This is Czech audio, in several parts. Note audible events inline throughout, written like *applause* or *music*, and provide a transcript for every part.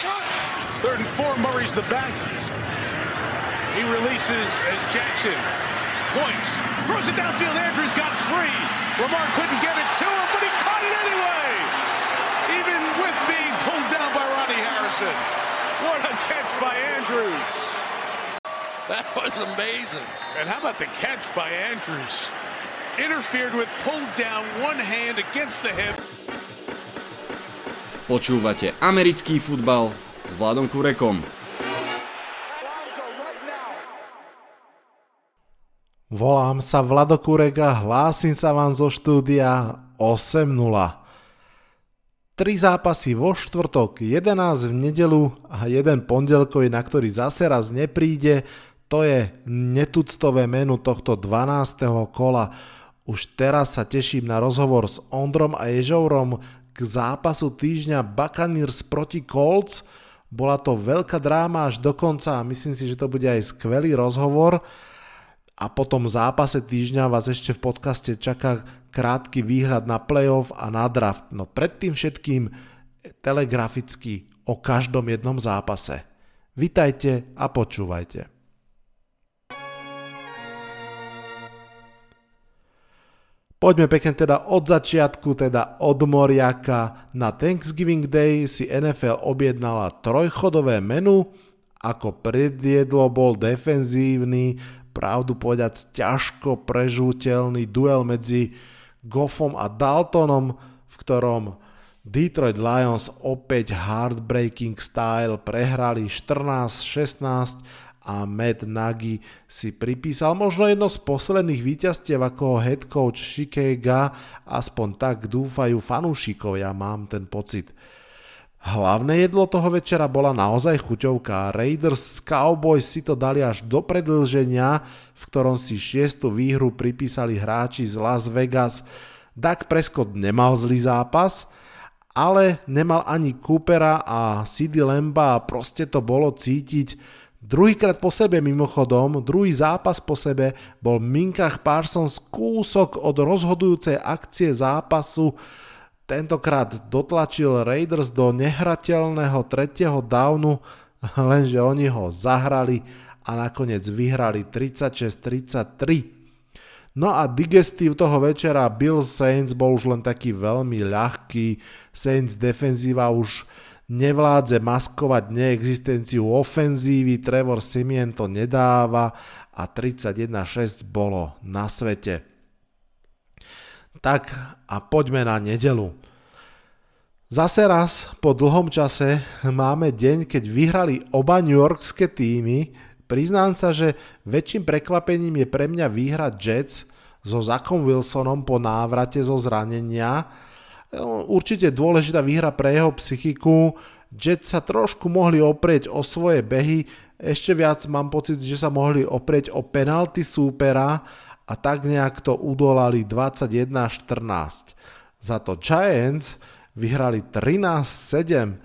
Third and four, Murray's the back. He releases as Jackson points, throws it downfield. Andrews got three. Lamar couldn't get it to him, but he caught it anyway. Even with being pulled down by Ronnie Harrison. What a catch by Andrews. That was amazing. And how about the catch by Andrews? Interfered with, pulled down one hand against the hip. Počúvate americký futbal s Vladom Kurekom. Volám sa Vlado Kurek a hlásim sa vám zo štúdia 8.0. Tri zápasy vo štvrtok, 11 v nedelu a jeden pondelkový, na ktorý zase raz nepríde. To je netuctové menu tohto 12. kola. Už teraz sa teším na rozhovor s Ondrom a Ježourom zápasu týždňa Buccaneers proti Colts. Bola to veľká dráma až do konca a myslím si, že to bude aj skvelý rozhovor a po tom zápase týždňa vás ešte v podcaste čaká krátky výhľad na playoff a na draft. No predtým všetkým telegraficky o každom jednom zápase. Vitajte a počúvajte. Poďme pekne teda od začiatku, teda od Moriaka. Na Thanksgiving Day si NFL objednala trojchodové menu, ako predjedlo bol defenzívny pravdu povedať ťažko prežúteľný duel medzi Goffom a Daltonom, v ktorom Detroit Lions opäť heartbreaking style prehrali 14-16 a Matt Nagy si pripísal možno jedno z posledných víťazstiev ako head coach Shikega, aspoň tak dúfajú fanúšikovia, mám ten pocit. Hlavné jedlo toho večera bola naozaj chuťovka. Raiders Cowboys si to dali až do predlženia, v ktorom si šiestu výhru pripísali hráči z Las Vegas. Dak Prescott nemal zlý zápas, ale nemal ani Coopera a CD Lemba a proste to bolo cítiť. Druhýkrát po sebe mimochodom, druhý zápas po sebe bol Minkach Parsons kúsok od rozhodujúcej akcie zápasu, tentokrát dotlačil Raiders do nehrateľného tretieho downu, *laughs* lenže oni ho zahrali a nakoniec vyhrali 36-33. No a digestív toho večera Bill Saints bol už len taký veľmi ľahký. Saints defenzíva už nevládze maskovať neexistenciu ofenzívy, Trevor Simien to nedáva a 31-6 bolo na svete. Tak a poďme na nedelu. Zase raz po dlhom čase máme deň, keď vyhrali oba New Yorkské týmy. Priznám sa, že väčším prekvapením je pre mňa výhra Jets so Zackom Wilsonom po návrate zo zranenia. Určite dôležitá výhra pre jeho psychiku. Jets sa trošku mohli oprieť o svoje behy, ešte viac mám pocit, že sa mohli oprieť o penalty súpera a tak nejak to udolali 21-14. Za to Giants vyhrali 13-7.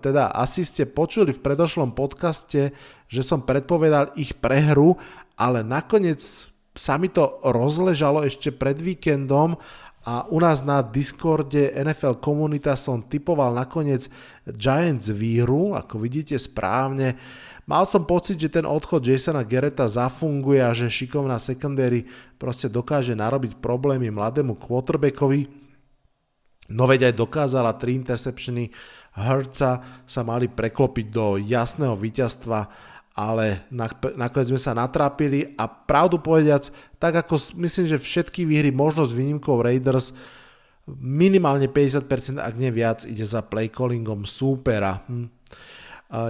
Teda asi ste počuli v predošlom podcaste, že som predpovedal ich prehru, ale nakoniec sa mi to rozležalo ešte pred víkendom a u nás na Discorde NFL komunita som typoval nakoniec Giants výhru, ako vidíte správne. Mal som pocit, že ten odchod Jasona Gereta zafunguje a že šikovná secondary proste dokáže narobiť problémy mladému quarterbackovi No veď aj dokázala 3 interceptiony, Herca sa mali preklopiť do jasného víťazstva, ale nakoniec sme sa natrápili a pravdu povediac, tak ako myslím, že všetky výhry, možno s výnimkou Raiders, minimálne 50%, ak nie viac, ide za play callingom súpera. Hm.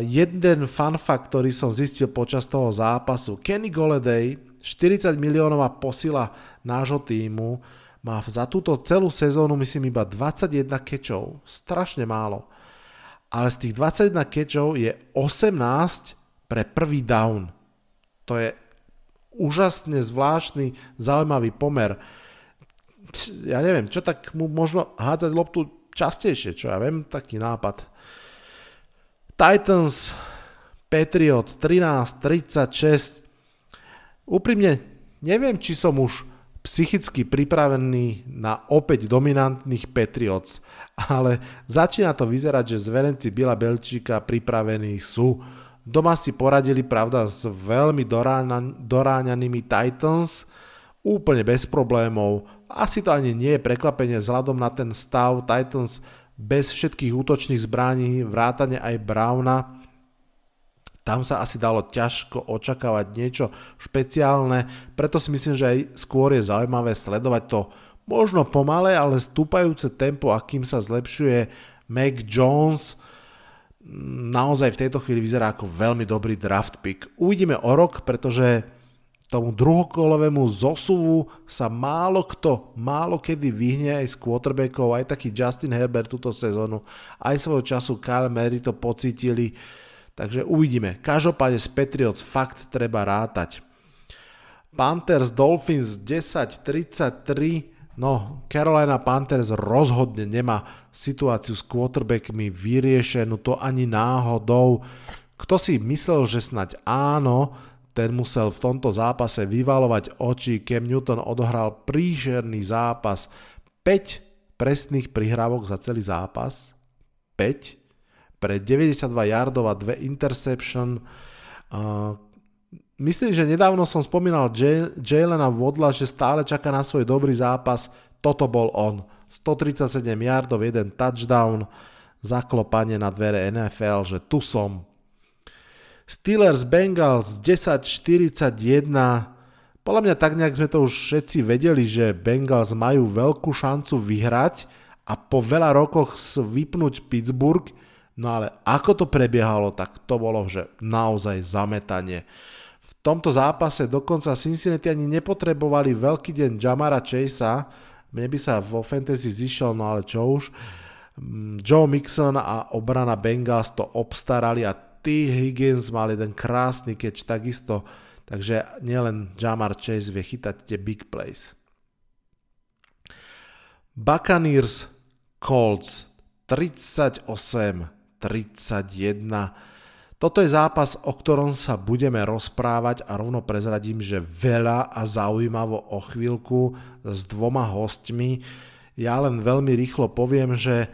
jeden fun fact, ktorý som zistil počas toho zápasu, Kenny Golladay, 40 miliónová posila nášho týmu, má za túto celú sezónu myslím iba 21 kečov, strašne málo. Ale z tých 21 kečov je 18 pre prvý down. To je úžasne zvláštny, zaujímavý pomer. Ja neviem, čo tak mu možno hádzať loptu častejšie, čo ja viem, taký nápad. Titans, Patriots 13, 36. Úprimne, neviem, či som už psychicky pripravený na opäť dominantných Patriots, ale začína to vyzerať, že zverenci Bila Belčíka pripravení sú. Doma si poradili, pravda, s veľmi doráňanými Titans, úplne bez problémov. Asi to ani nie je prekvapenie vzhľadom na ten stav Titans bez všetkých útočných zbraní, vrátane aj Browna tam sa asi dalo ťažko očakávať niečo špeciálne, preto si myslím, že aj skôr je zaujímavé sledovať to možno pomalé, ale stúpajúce tempo, akým sa zlepšuje Mac Jones, naozaj v tejto chvíli vyzerá ako veľmi dobrý draft pick. Uvidíme o rok, pretože tomu druhokolovému zosuvu sa málo kto, málo kedy vyhne aj z quarterbackov, aj taký Justin Herbert túto sezónu, aj svojho času Kyle Mary to pocítili. Takže uvidíme. Každopádne z Patriots fakt treba rátať. Panthers Dolphins 10-33. No, Carolina Panthers rozhodne nemá situáciu s quarterbackmi vyriešenú, to ani náhodou. Kto si myslel, že snať áno, ten musel v tomto zápase vyvalovať oči. Cam Newton odohral príšerný zápas. 5 presných prihrávok za celý zápas. 5 pre 92 yardov a dve interception. Myslím, že nedávno som spomínal Jalena Vodla, že stále čaká na svoj dobrý zápas. Toto bol on. 137 yardov, jeden touchdown, zaklopanie na dvere NFL, že tu som. Steelers Bengals 10-41. Podľa mňa tak nejak sme to už všetci vedeli, že Bengals majú veľkú šancu vyhrať a po veľa rokoch vypnúť Pittsburgh No ale ako to prebiehalo, tak to bolo, že naozaj zametanie. Tomto zápase dokonca Cincinnati ani nepotrebovali veľký deň Jamara Chasea, mne by sa vo fantasy zišiel, no ale čo už. Mm, Joe Mixon a obrana Bengals to obstarali a T. Higgins mal jeden krásny catch takisto, takže nielen Jamar Chase vie chytať tie big plays. Buccaneers Colts 38 31. Toto je zápas, o ktorom sa budeme rozprávať a rovno prezradím, že veľa a zaujímavo o chvíľku s dvoma hostmi. Ja len veľmi rýchlo poviem, že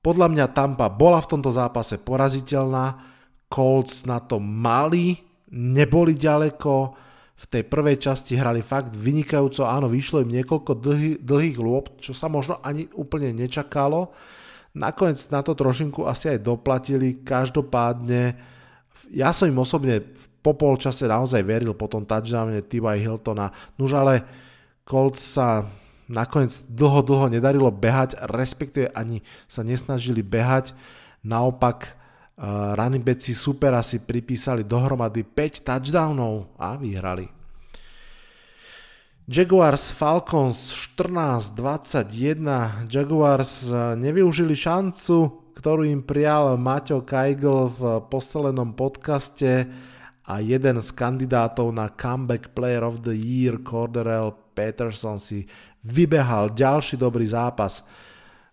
podľa mňa Tampa bola v tomto zápase poraziteľná, Colts na to mali, neboli ďaleko, v tej prvej časti hrali fakt vynikajúco, áno, vyšlo im niekoľko dlhý, dlhých lôb, čo sa možno ani úplne nečakalo, Nakoniec na to trošinku asi aj doplatili, každopádne ja som im osobne po polčase naozaj veril po tom touchdowne T.Y. Hiltona, nuž ale Colts sa nakoniec dlho, dlho nedarilo behať, respektíve ani sa nesnažili behať, naopak uh, running backi supera si pripísali dohromady 5 touchdownov a vyhrali. Jaguars Falcons 14-21. Jaguars eh, nevyužili šancu, ktorú im prijal Maťo Kajgl v poslednom podcaste a jeden z kandidátov na Comeback Player of the Year, Corderell Peterson si vybehal ďalší dobrý zápas.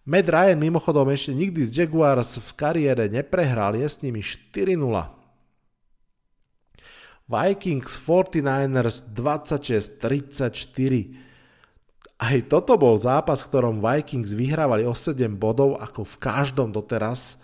Matt Ryan mimochodom ešte nikdy z Jaguars v kariére neprehral, je s nimi 4-0. Vikings 49ers 26-34. Aj toto bol zápas, v ktorom Vikings vyhrávali o 7 bodov, ako v každom doteraz.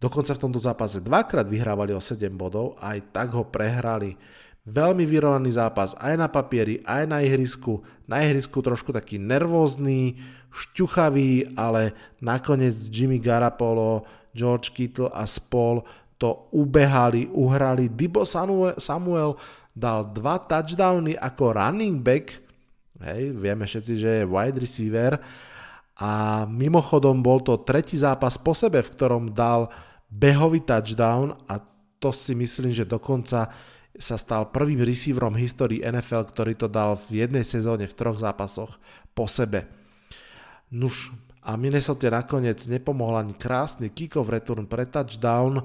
Dokonca v tomto zápase dvakrát vyhrávali o 7 bodov, aj tak ho prehrali. Veľmi vyrovnaný zápas aj na papieri, aj na ihrisku. Na ihrisku trošku taký nervózny, šťuchavý, ale nakoniec Jimmy Garapolo, George Kittle a spol to ubehali, uhrali. Dibo Samuel, dal dva touchdowny ako running back, hej, vieme všetci, že je wide receiver a mimochodom bol to tretí zápas po sebe, v ktorom dal behový touchdown a to si myslím, že dokonca sa stal prvým receiverom histórii NFL, ktorý to dal v jednej sezóne v troch zápasoch po sebe. Nuž, a Minnesota nakoniec nepomohla ani krásny kick-off return pre touchdown,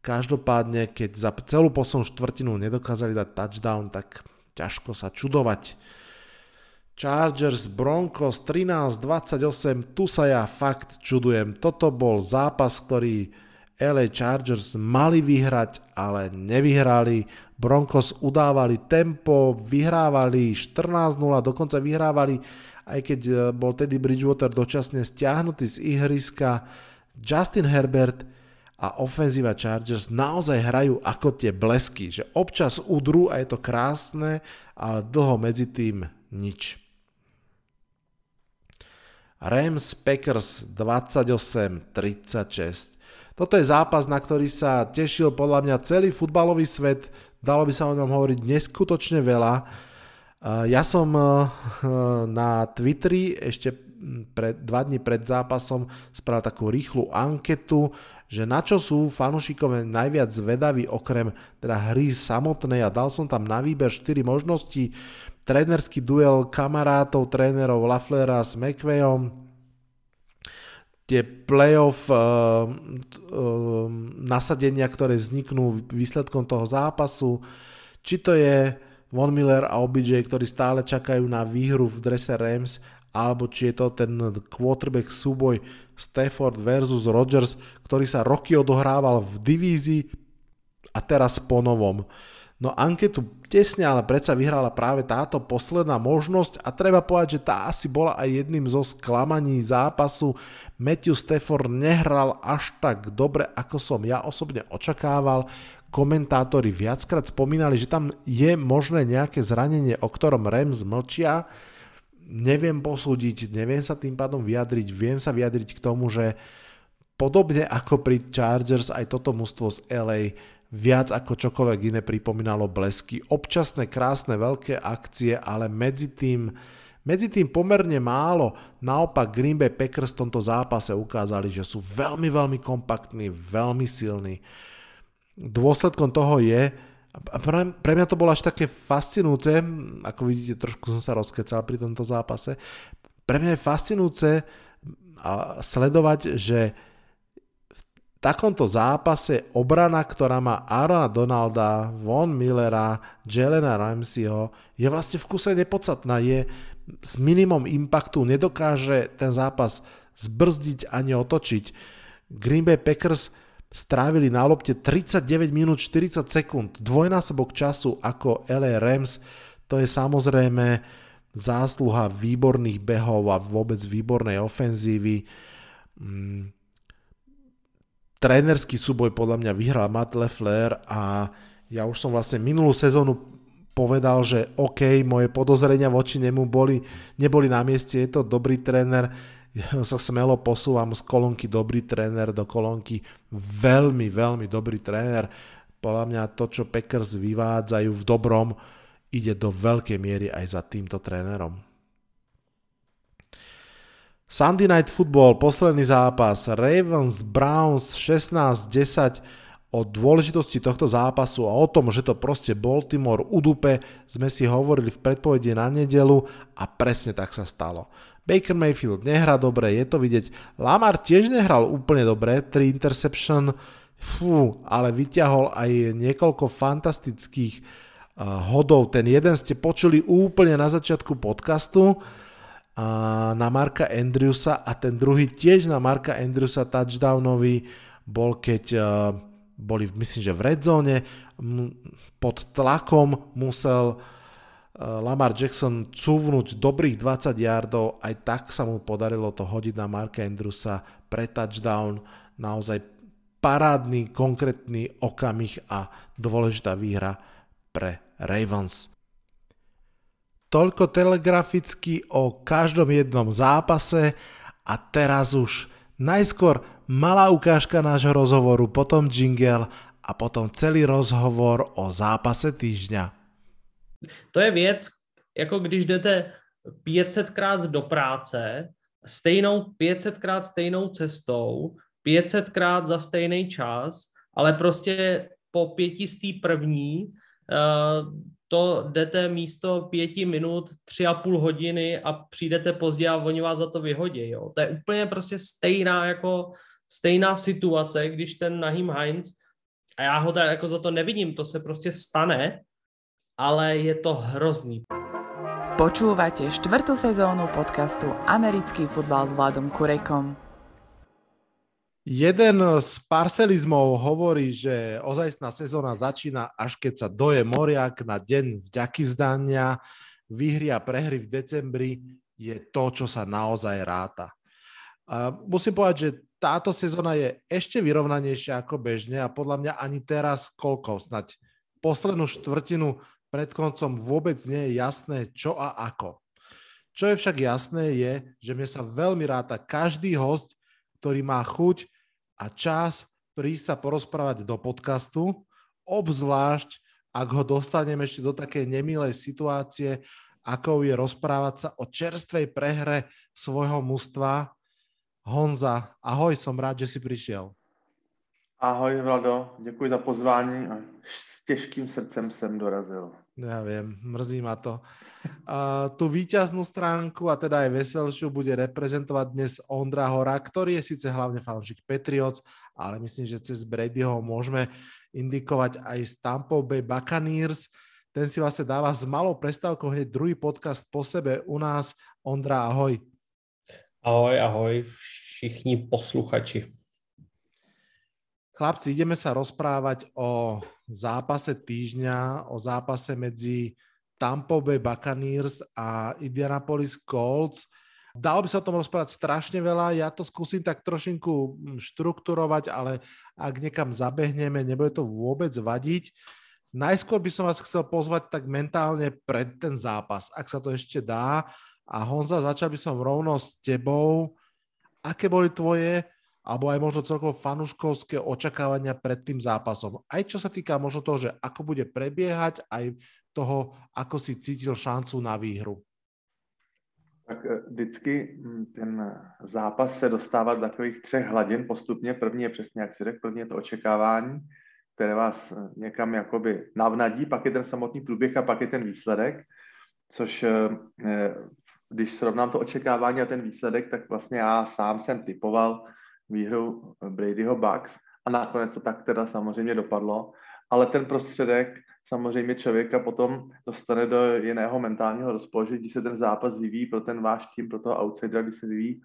Každopádne, keď za celú poslednú štvrtinu nedokázali dať touchdown, tak ťažko sa čudovať. Chargers Broncos 13-28, tu sa ja fakt čudujem. Toto bol zápas, ktorý LA Chargers mali vyhrať, ale nevyhrali. Broncos udávali tempo, vyhrávali 14-0, dokonca vyhrávali, aj keď e, bol Teddy Bridgewater dočasne stiahnutý z ihriska. Justin Herbert a ofenzíva Chargers naozaj hrajú ako tie blesky, že občas udrú a je to krásne, ale dlho medzi tým nič. Rams Packers 28-36. Toto je zápas, na ktorý sa tešil podľa mňa celý futbalový svet, dalo by sa o ňom hovoriť neskutočne veľa. Ja som *laughs* na Twitteri ešte pred, dva dní pred zápasom spravil takú rýchlu anketu, že na čo sú fanúšikové najviac zvedaví okrem teda hry samotnej? A dal som tam na výber 4 možnosti. Trénerský duel kamarátov, trénerov Laflera s McVayom, tie playoff uh, uh, nasadenia, ktoré vzniknú výsledkom toho zápasu, či to je Von Miller a OBJ, ktorí stále čakajú na výhru v drese Rams, alebo či je to ten quarterback súboj Stafford versus Rodgers, ktorý sa roky odohrával v divízii a teraz po novom. No anketu tesne, ale predsa vyhrala práve táto posledná možnosť a treba povedať, že tá asi bola aj jedným zo sklamaní zápasu. Matthew Stafford nehral až tak dobre, ako som ja osobne očakával. Komentátori viackrát spomínali, že tam je možné nejaké zranenie, o ktorom Rams mlčia. Neviem posúdiť, neviem sa tým pádom vyjadriť, viem sa vyjadriť k tomu, že podobne ako pri Chargers aj toto mužstvo z LA viac ako čokoľvek iné pripomínalo blesky. Občasné, krásne, veľké akcie, ale medzi tým, medzi tým pomerne málo. Naopak Green Bay Packers v tomto zápase ukázali, že sú veľmi, veľmi kompaktní, veľmi silní. Dôsledkom toho je, a pre, pre mňa to bolo až také fascinujúce, ako vidíte, trošku som sa rozkecal pri tomto zápase, pre mňa je fascinujúce sledovať, že takomto zápase obrana, ktorá má Arona Donalda, Von Millera, Jelena Ramseyho, je vlastne v kuse nepodstatná. Je s minimum impaktu, nedokáže ten zápas zbrzdiť ani otočiť. Green Bay Packers strávili na lopte 39 minút 40 sekúnd, dvojnásobok času ako LA Rams. To je samozrejme zásluha výborných behov a vôbec výbornej ofenzívy. Mm, trénerský súboj podľa mňa vyhral Matt Lefler a ja už som vlastne minulú sezónu povedal, že OK, moje podozrenia voči nemu boli, neboli na mieste, je to dobrý tréner, *laughs* sa smelo posúvam z kolónky dobrý tréner do kolónky veľmi, veľmi dobrý tréner. Podľa mňa to, čo Packers vyvádzajú v dobrom, ide do veľkej miery aj za týmto trénerom. Sunday Night Football, posledný zápas, Ravens Browns 16-10 o dôležitosti tohto zápasu a o tom, že to proste Baltimore udupe, sme si hovorili v predpovedi na nedelu a presne tak sa stalo. Baker Mayfield nehrá dobre, je to vidieť. Lamar tiež nehral úplne dobre, 3 interception, fú, ale vyťahol aj niekoľko fantastických uh, hodov. Ten jeden ste počuli úplne na začiatku podcastu, na Marka Andrewsa a ten druhý tiež na Marka Andrewsa touchdownový bol, keď e, boli, myslím, že v redzone, pod tlakom musel e, Lamar Jackson cúvnuť dobrých 20 yardov, aj tak sa mu podarilo to hodiť na Marka Andrewsa pre touchdown, naozaj parádny, konkrétny okamih a dôležitá výhra pre Ravens. Toľko telegraficky o každom jednom zápase a teraz už najskôr malá ukážka nášho rozhovoru, potom jingle a potom celý rozhovor o zápase týždňa. To je věc, jako když jdete 500krát do práce, stejnou 500krát stejnou cestou, 500krát za stejný čas, ale prostě po pětistý první uh, to jdete místo pěti minut, tři a půl hodiny a přijdete pozdě a oni vás za to vyhodí. Jo. To je úplně prostě stejná jako stejná situace, když ten Nahim Heinz, a já ho tak jako za to nevidím, to se prostě stane, ale je to hrozný. Počúvate štvrtú sezónu podcastu Americký futbal s Vladom Kurekom. Jeden z parcelizmov hovorí, že ozajstná sezóna začína, až keď sa doje moriak na deň vďaky vzdania. Výhry a prehry v decembri je to, čo sa naozaj ráta. A musím povedať, že táto sezóna je ešte vyrovnanejšia ako bežne a podľa mňa ani teraz koľko, snať poslednú štvrtinu pred koncom vôbec nie je jasné, čo a ako. Čo je však jasné je, že mne sa veľmi ráta každý host, ktorý má chuť a čas prísť sa porozprávať do podcastu, obzvlášť ak ho dostaneme ešte do takej nemilej situácie, ako je rozprávať sa o čerstvej prehre svojho mužstva. Honza, ahoj, som rád, že si prišiel. Ahoj Vlado, děkuji za pozvání a s těžkým srdcem jsem dorazil. Ja viem, mrzí ma to. Uh, tú víťaznú stránku a teda aj veselšiu bude reprezentovať dnes Ondra Hora, ktorý je síce hlavne fanúšik Patriots, ale myslím, že cez Bradyho môžeme indikovať aj z Tampa Bay Buccaneers. Ten si vlastne dáva s malou prestávkou hneď druhý podcast po sebe u nás. Ondra, ahoj. Ahoj, ahoj všichni posluchači. Chlapci, ideme sa rozprávať o zápase týždňa, o zápase medzi Tampa Bay Buccaneers a Indianapolis Colts. Dalo by sa o tom rozprávať strašne veľa, ja to skúsim tak trošinku štrukturovať, ale ak niekam zabehneme, nebude to vôbec vadiť. Najskôr by som vás chcel pozvať tak mentálne pred ten zápas, ak sa to ešte dá. A Honza, začal by som rovno s tebou. Aké boli tvoje alebo aj možno celkovo fanuškovské očakávania pred tým zápasom. Aj čo sa týka možno toho, že ako bude prebiehať, aj toho, ako si cítil šancu na výhru. Tak eh, vždycky hm, ten zápas se dostává do takových třech hladin postupně. První je přesně, jak si řekl, první je to očekávání, které vás eh, někam jakoby navnadí, pak je ten samotný průběh a pak je ten výsledek, což eh, když srovnám to očekávání a ten výsledek, tak vlastně já sám jsem typoval výhru Bradyho Bucks a nakonec to tak teda samozřejmě dopadlo, ale ten prostředek samozřejmě člověka potom dostane do jiného mentálního rozpoložení, když se ten zápas vyvíjí pro ten váš tým, pro toho outsidera, když se vyvíjí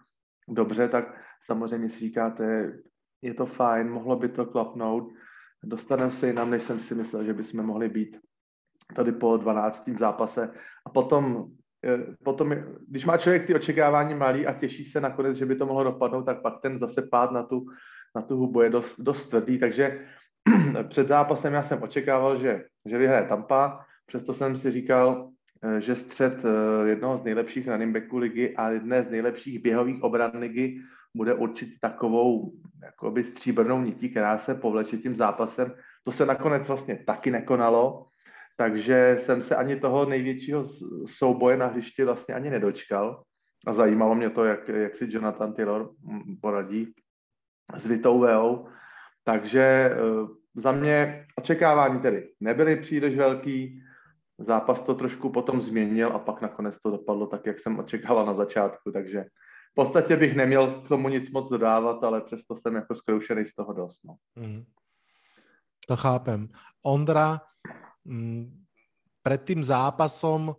dobře, tak samozřejmě si říkáte, je to fajn, mohlo by to klapnout, dostaneme se jinam, než jsem si myslel, že bychom mohli být tady po 12. zápase. A potom potom, když má člověk ty očekávání malý a těší se nakonec, že by to mohlo dopadnout, tak pak ten zase pád na tu, na tu hubu je dost, dost tvrdý, takže *clears throat* před zápasem já jsem očekával, že, že vyhraje Tampa, přesto jsem si říkal, eh, že střed eh, jednoho z nejlepších running backů ligy a jedné z nejlepších běhových obran ligy bude určitě takovou jakoby stříbrnou nití, která se povleče tím zápasem. To se nakonec vlastně taky nekonalo, takže jsem se ani toho největšího souboje na hřišti vlastně ani nedočkal. A zajímalo mě to, jak, jak si Jonathan Taylor mm, poradí s Vitou Veou. Takže e, za mě očekávání tedy nebyly příliš velký, zápas to trošku potom změnil a pak nakonec to dopadlo tak, jak jsem očekával na začátku, takže v podstatě bych neměl k tomu nic moc dodávat, ale přesto jsem jako zkroušený z toho dost. No. Mm. To chápem. Ondra, pred tým zápasom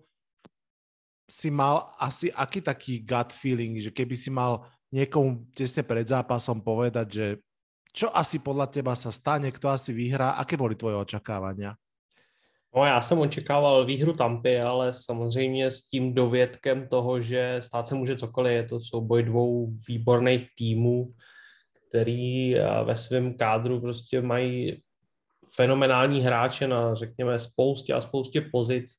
si mal asi aký taký gut feeling, že keby si mal niekomu tesne pred zápasom povedať, že čo asi podľa teba sa stane, kto asi vyhrá, aké boli tvoje očakávania? No, já jsem očekával výhru Tampy, ale samozřejmě s tím dovědkem toho, že stát se může cokoliv. Je to souboj dvou výborných týmů, který ve svém kádru prostě mají fenomenální hráče na, řekněme, spoustě a spoustě pozic.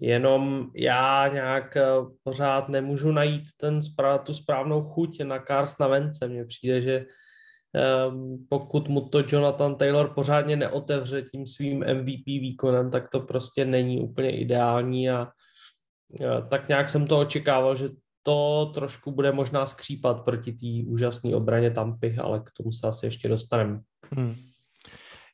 Jenom já nějak eh, pořád nemůžu najít ten, tu správnou chuť na Karsna Vence. Mně přijde, že ehm, pokud mu to Jonathan Taylor pořádně neotevře tím svým MVP výkonem, tak to prostě není úplně ideální a eh, tak nějak jsem to očekával, že to trošku bude možná skřípat proti té úžasné obraně Tampy, ale k tomu se asi ještě dostaneme. Hmm.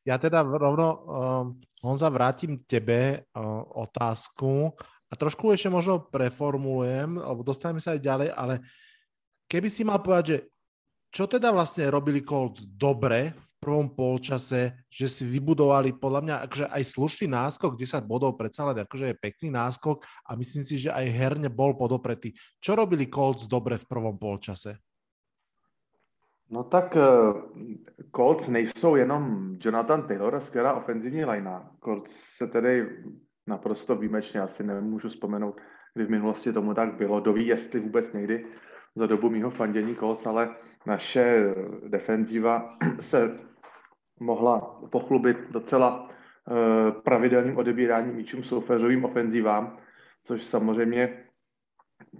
Ja teda rovno, uh, Honza, vrátim tebe uh, otázku a trošku ešte možno preformulujem, alebo dostaneme sa aj ďalej, ale keby si mal povedať, že čo teda vlastne robili Colts dobre v prvom polčase, že si vybudovali podľa mňa akože aj slušný náskok, 10 bodov predsa len akože je pekný náskok a myslím si, že aj herne bol podopretý. Čo robili Colts dobre v prvom polčase? No tak uh, Colts nejsou jenom Jonathan Taylor a skvělá ofenzivní linea. Colts se tedy naprosto výjimečně, asi nemůžu vzpomenout, kdy v minulosti tomu tak bylo. Doví, jestli vůbec někdy za dobu mýho fandění Colts, ale naše defenziva *clears throat* se mohla pochlubit docela uh, pravidelným odebíráním míčům soupeřovým ofenzivám, což samozřejmě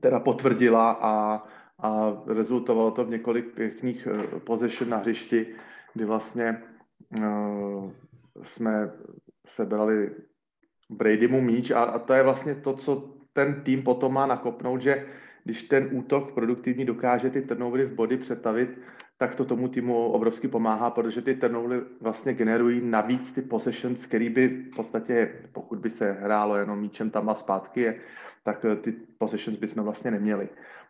teda potvrdila a a rezultovalo to v několik pěkných eh, possession na hřišti, kdy vlastně uh, jsme sebrali Bradymu míč a, a to je vlastně to, co ten tým potom má nakopnout, že když ten útok produktivní dokáže ty turnovery v body přetavit, tak to tomu týmu obrovsky pomáhá, protože ty turnovery vlastně generují navíc ty possessions, který by v podstatě, pokud by se hrálo jenom míčem tam a zpátky, tak eh, ty possessions bychom vlastně neměli.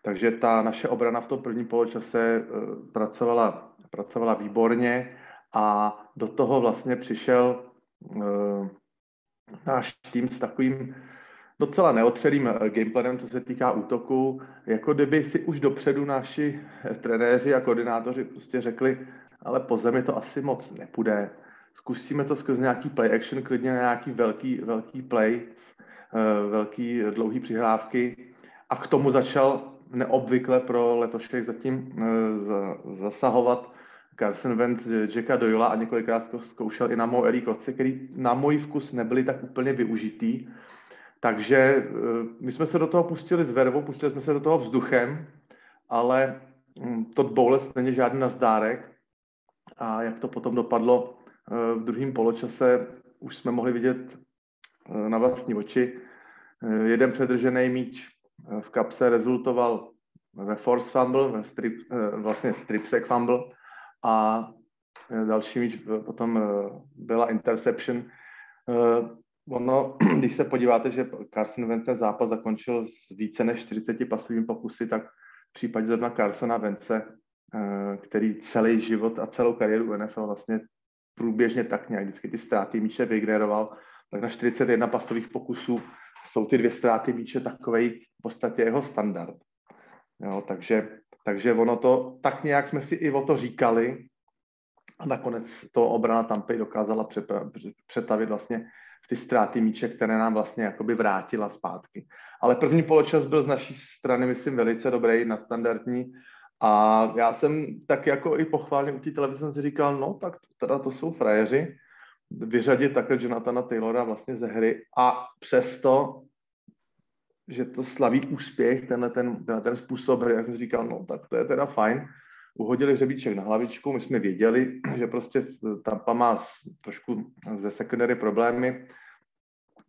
Takže ta naše obrana v tom prvním poločase eh, pracovala, pracovala výborně a do toho vlastně přišel uh, náš tým s takovým docela neotřelým eh, gameplanem, co se týká útoku, jako kdyby si už dopředu naši trenéři a koordinátoři prostě řekli, ale po zemi to asi moc nepůjde. Zkusíme to skrz nějaký play action, klidně na nějaký velký, velký play, velký dlouhý přihrávky a k tomu začal neobvykle pro letošek zatím eh, zasahovat Carson Wentz Jacka Doyla a několikrát zkoušel i na mou Erik Otce, který na můj vkus nebyli tak úplně využitý. Takže eh, my jsme se do toho pustili s vervou, pustili jsme se do toho vzduchem, ale hm, to Bowles není žádný nazdárek. A jak to potom dopadlo eh, v druhém poločase, už jsme mohli vidět na vlastní oči. Jeden předržený míč v kapse rezultoval ve force fumble, ve strip, eh, vlastně stripsek fumble a eh, další míč eh, potom byla interception. Ono, *clears throat* když se podíváte, že Carson Wentz ten zápas zakončil s více než 40 pasovými pokusy, tak v případě zrovna Carsona Vence, který celý život a celou kariéru NFL vlastně průběžně tak nějak vždycky ty ztráty míče vygeneroval, tak na 41 pasových pokusů jsou ty dvě ztráty míče takovej v podstatě jeho standard. Jo, takže, takže ono to, tak nějak jsme si i o to říkali a nakonec to obrana Tampy dokázala přetavit vlastně ty ztráty míče, které nám vlastně jakoby vrátila zpátky. Ale první poločas byl z naší strany, myslím, velice dobrý, nadstandardní a já jsem tak jako i pochválně u té televize jsem si říkal, no tak teda to jsou frajeři, vyřadit takhle Jonathana Taylora vlastně ze hry a přesto, že to slaví úspěch, tenhle ten, tenhle ten způsob hry, jak jsem říkal, no tak to je teda fajn. Uhodili hřebíček na hlavičku, my jsme věděli, že prostě Tampa má trošku ze secondary problémy,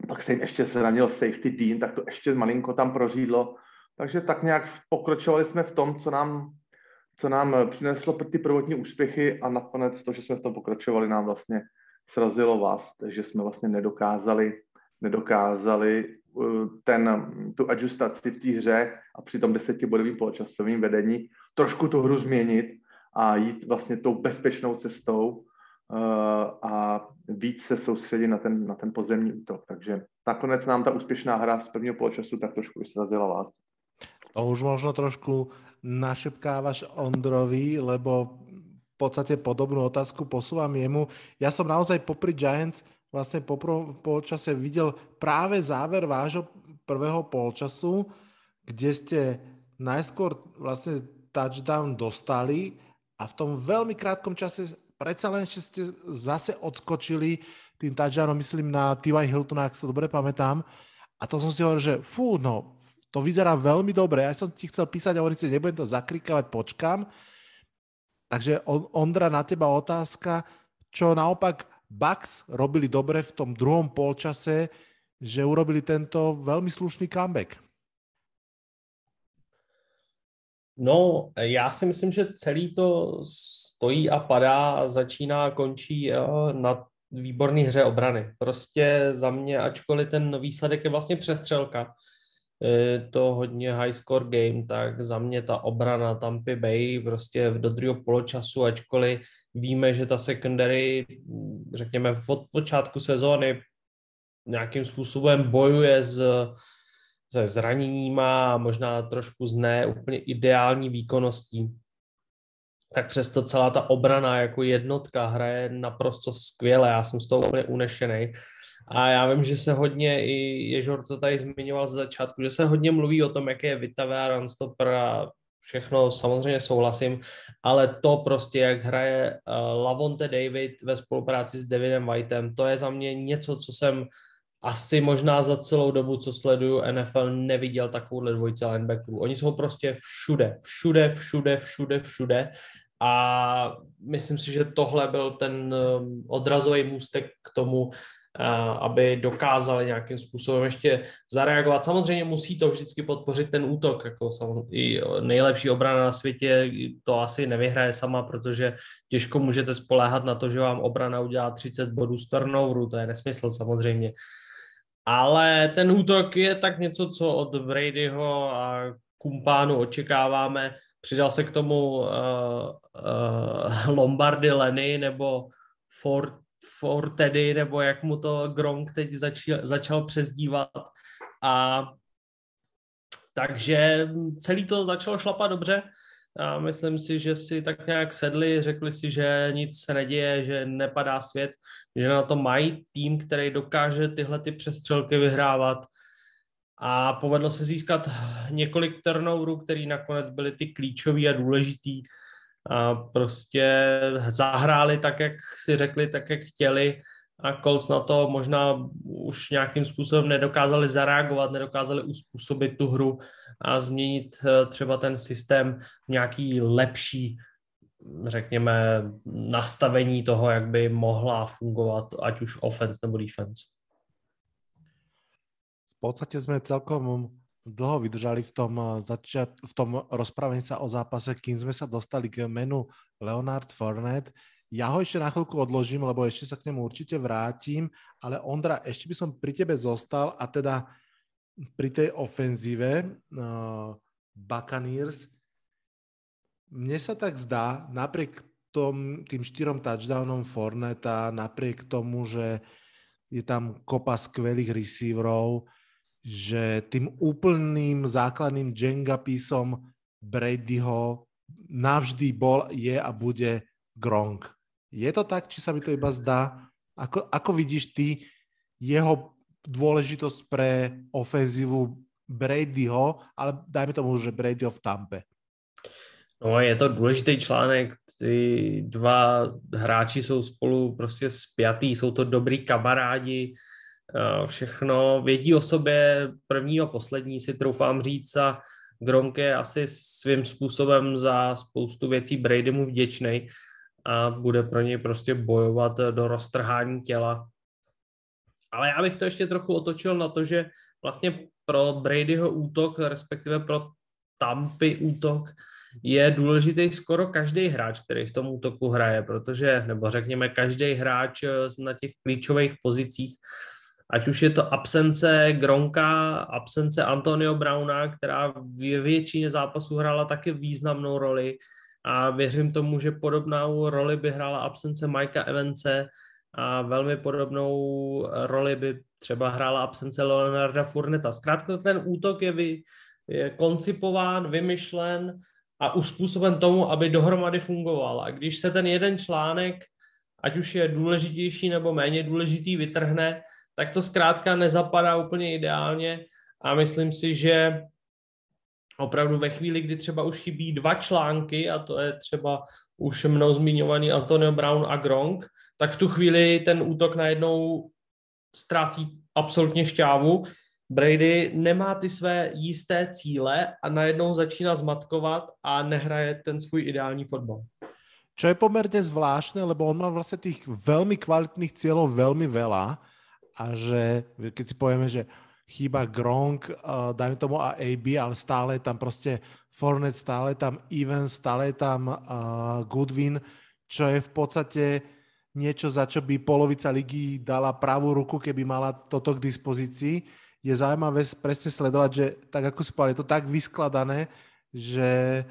pak se jim ještě zranil safety Dean, tak to ještě malinko tam prořídlo. Takže tak nějak pokročovali jsme v tom, co nám, co nám přineslo ty prvotní úspěchy a nakonec to, že jsme v tom pokračovali, nám vlastně srazilo vás, takže jsme vlastně nedokázali, nedokázali uh, ten, tu adjustaci v té hře a při tom desetibodovým poločasovým vedení trošku tu hru změnit a jít vlastně tou bezpečnou cestou uh, a víc se soustředit na ten, na ten pozemní útok. Takže nakonec nám ta úspěšná hra z prvního poločasu tak trošku srazila vás. To už možno trošku našepkávaš Ondrovi, lebo podstate podobnú otázku posúvam jemu. Ja som naozaj popri Giants vlastne po polčase videl práve záver vášho prvého polčasu, kde ste najskôr vlastne touchdown dostali a v tom veľmi krátkom čase predsa len ešte ste zase odskočili tým touchdownom, myslím na T.Y. Hiltona, ak sa dobre pamätám. A to som si hovoril, že fú, no, to vyzerá veľmi dobre. Ja som ti chcel písať a hovoriť si, nebudem to zakrikávať, počkám. Takže Ondra, na teba otázka, čo naopak Bucks robili dobre v tom druhom polčase, že urobili tento veľmi slušný comeback. No, já si myslím, že celý to stojí a padá a začíná a končí eh, na výborné hře obrany. Prostě za mě, ačkoliv ten výsledek je vlastně přestřelka, to hodně high score game, tak za mě ta obrana Tampa Bay prostě do druhého poločasu, ačkoliv víme, že ta secondary, řekněme, od počátku sezóny nějakým způsobem bojuje s, se zraněníma a možná trošku z ne úplně ideální výkonností, tak přesto celá ta obrana jako jednotka hraje naprosto skvěle. Já jsem z toho úplně unešený. A já vím, že se hodně, i Ježor to tady zmiňoval z začátku, že se hodně mluví o tom, jak je Vitavea, Runstopper a všechno samozřejmě souhlasím, ale to prostě, jak hraje uh, Lavonte David ve spolupráci s Davidem Whiteem, to je za mě něco, co jsem asi možná za celou dobu, co sleduju NFL, neviděl takovouhle dvojice linebackerů. Oni jsou prostě všude, všude, všude, všude, všude a myslím si, že tohle byl ten um, odrazový můstek k tomu, aby dokázali nějakým způsobem ještě zareagovat. Samozřejmě musí to vždycky podpořit ten útok, jako i nejlepší obrana na světě to asi nevyhraje sama, protože těžko můžete spoléhat na to, že vám obrana udělá 30 bodů z turnoveru, to je nesmysl samozřejmě. Ale ten útok je tak něco, co od Bradyho a kumpánu očekáváme. Přidal se k tomu uh, uh, Lombardy Lenny nebo Ford for Teddy, nebo jak mu to Gronk teď začal, začal přezdívat. A takže celý to začalo šlapat dobře. A myslím si, že si tak nějak sedli, řekli si, že nic se neděje, že nepadá svět, že na to mají tým, který dokáže tyhle ty přestřelky vyhrávat. A povedlo se získat několik turnoverů, který nakonec byly ty klíčový a důležitý a prostě zahráli tak, jak si řekli, tak, jak chtěli a Colts na to možná už nějakým způsobem nedokázali zareagovat, nedokázali uspůsobit tu hru a změnit eh, třeba ten systém v nějaký lepší, řekněme, nastavení toho, jak by mohla fungovat ať už offense nebo defense. V podstatě jsme celkom dlho vydržali v tom, eh, začiat, v tom rozprávení sa o zápase, kým sme sa dostali k menu Leonard Fournette. Ja ho ešte na chvíľku odložím, lebo ešte sa k nemu určite vrátim, ale Ondra, ešte by som pri tebe zostal a teda pri tej ofenzíve uh, Buccaneers. Mne sa tak zdá, napriek tom, tým štyrom touchdownom Forneta, napriek tomu, že je tam kopa skvelých receiverov, že tým úplným základným Jenga písom Bradyho navždy bol, je a bude Gronk. Je to tak, či sa mi to iba zdá? Ako, ako vidíš ty jeho dôležitosť pre ofenzívu Bradyho, ale dajme tomu, že Bradyho v Tampe? No, je to důležitý článek, ty dva hráči jsou spolu prostě spjatý, jsou to dobrý kamarádi, všechno vědí o sobě první a poslední, si troufám říct a Gronk je asi svým způsobem za spoustu věcí Brady mu vděčný a bude pro něj prostě bojovat do roztrhání těla. Ale já bych to ještě trochu otočil na to, že vlastně pro Bradyho útok, respektive pro Tampy útok, je důležitý skoro každý hráč, který v tom útoku hraje, protože, nebo řekněme, každý hráč na těch klíčových pozicích ať už je to absence Gronka, absence Antonio Browna, která v většině zápasů hrála taky významnou roli a věřím tomu, že podobnou roli by hrála absence Mikea Evance a velmi podobnou roli by třeba hrála absence Leonarda Furneta. Zkrátka ten útok je, vy, je koncipován, vymyšlen a uspůsoben tomu, aby dohromady fungoval. A když se ten jeden článek, ať už je důležitější nebo méně důležitý, vytrhne, tak to zkrátka nezapadá úplně ideálně a myslím si, že opravdu ve chvíli, kdy třeba už chybí dva články, a to je třeba už mnou zmiňovaný Antonio Brown a Gronk, tak v tu chvíli ten útok najednou ztrácí absolutně šťávu. Brady nemá ty své jisté cíle a najednou začíná zmatkovat a nehraje ten svůj ideální fotbal. Čo je pomerne zvláštne, lebo on má vlastne tých veľmi kvalitných cieľov veľmi veľa a že keď si povieme, že chýba Gronk, uh, dajme tomu a AB, ale stále je tam prostě Fornet, stále je tam Evans, stále je tam uh, Goodwin, čo je v podstate niečo, za čo by polovica ligy dala pravú ruku, keby mala toto k dispozícii. Je zaujímavé presne sledovať, že tak ako si povedal, je to tak vyskladané, že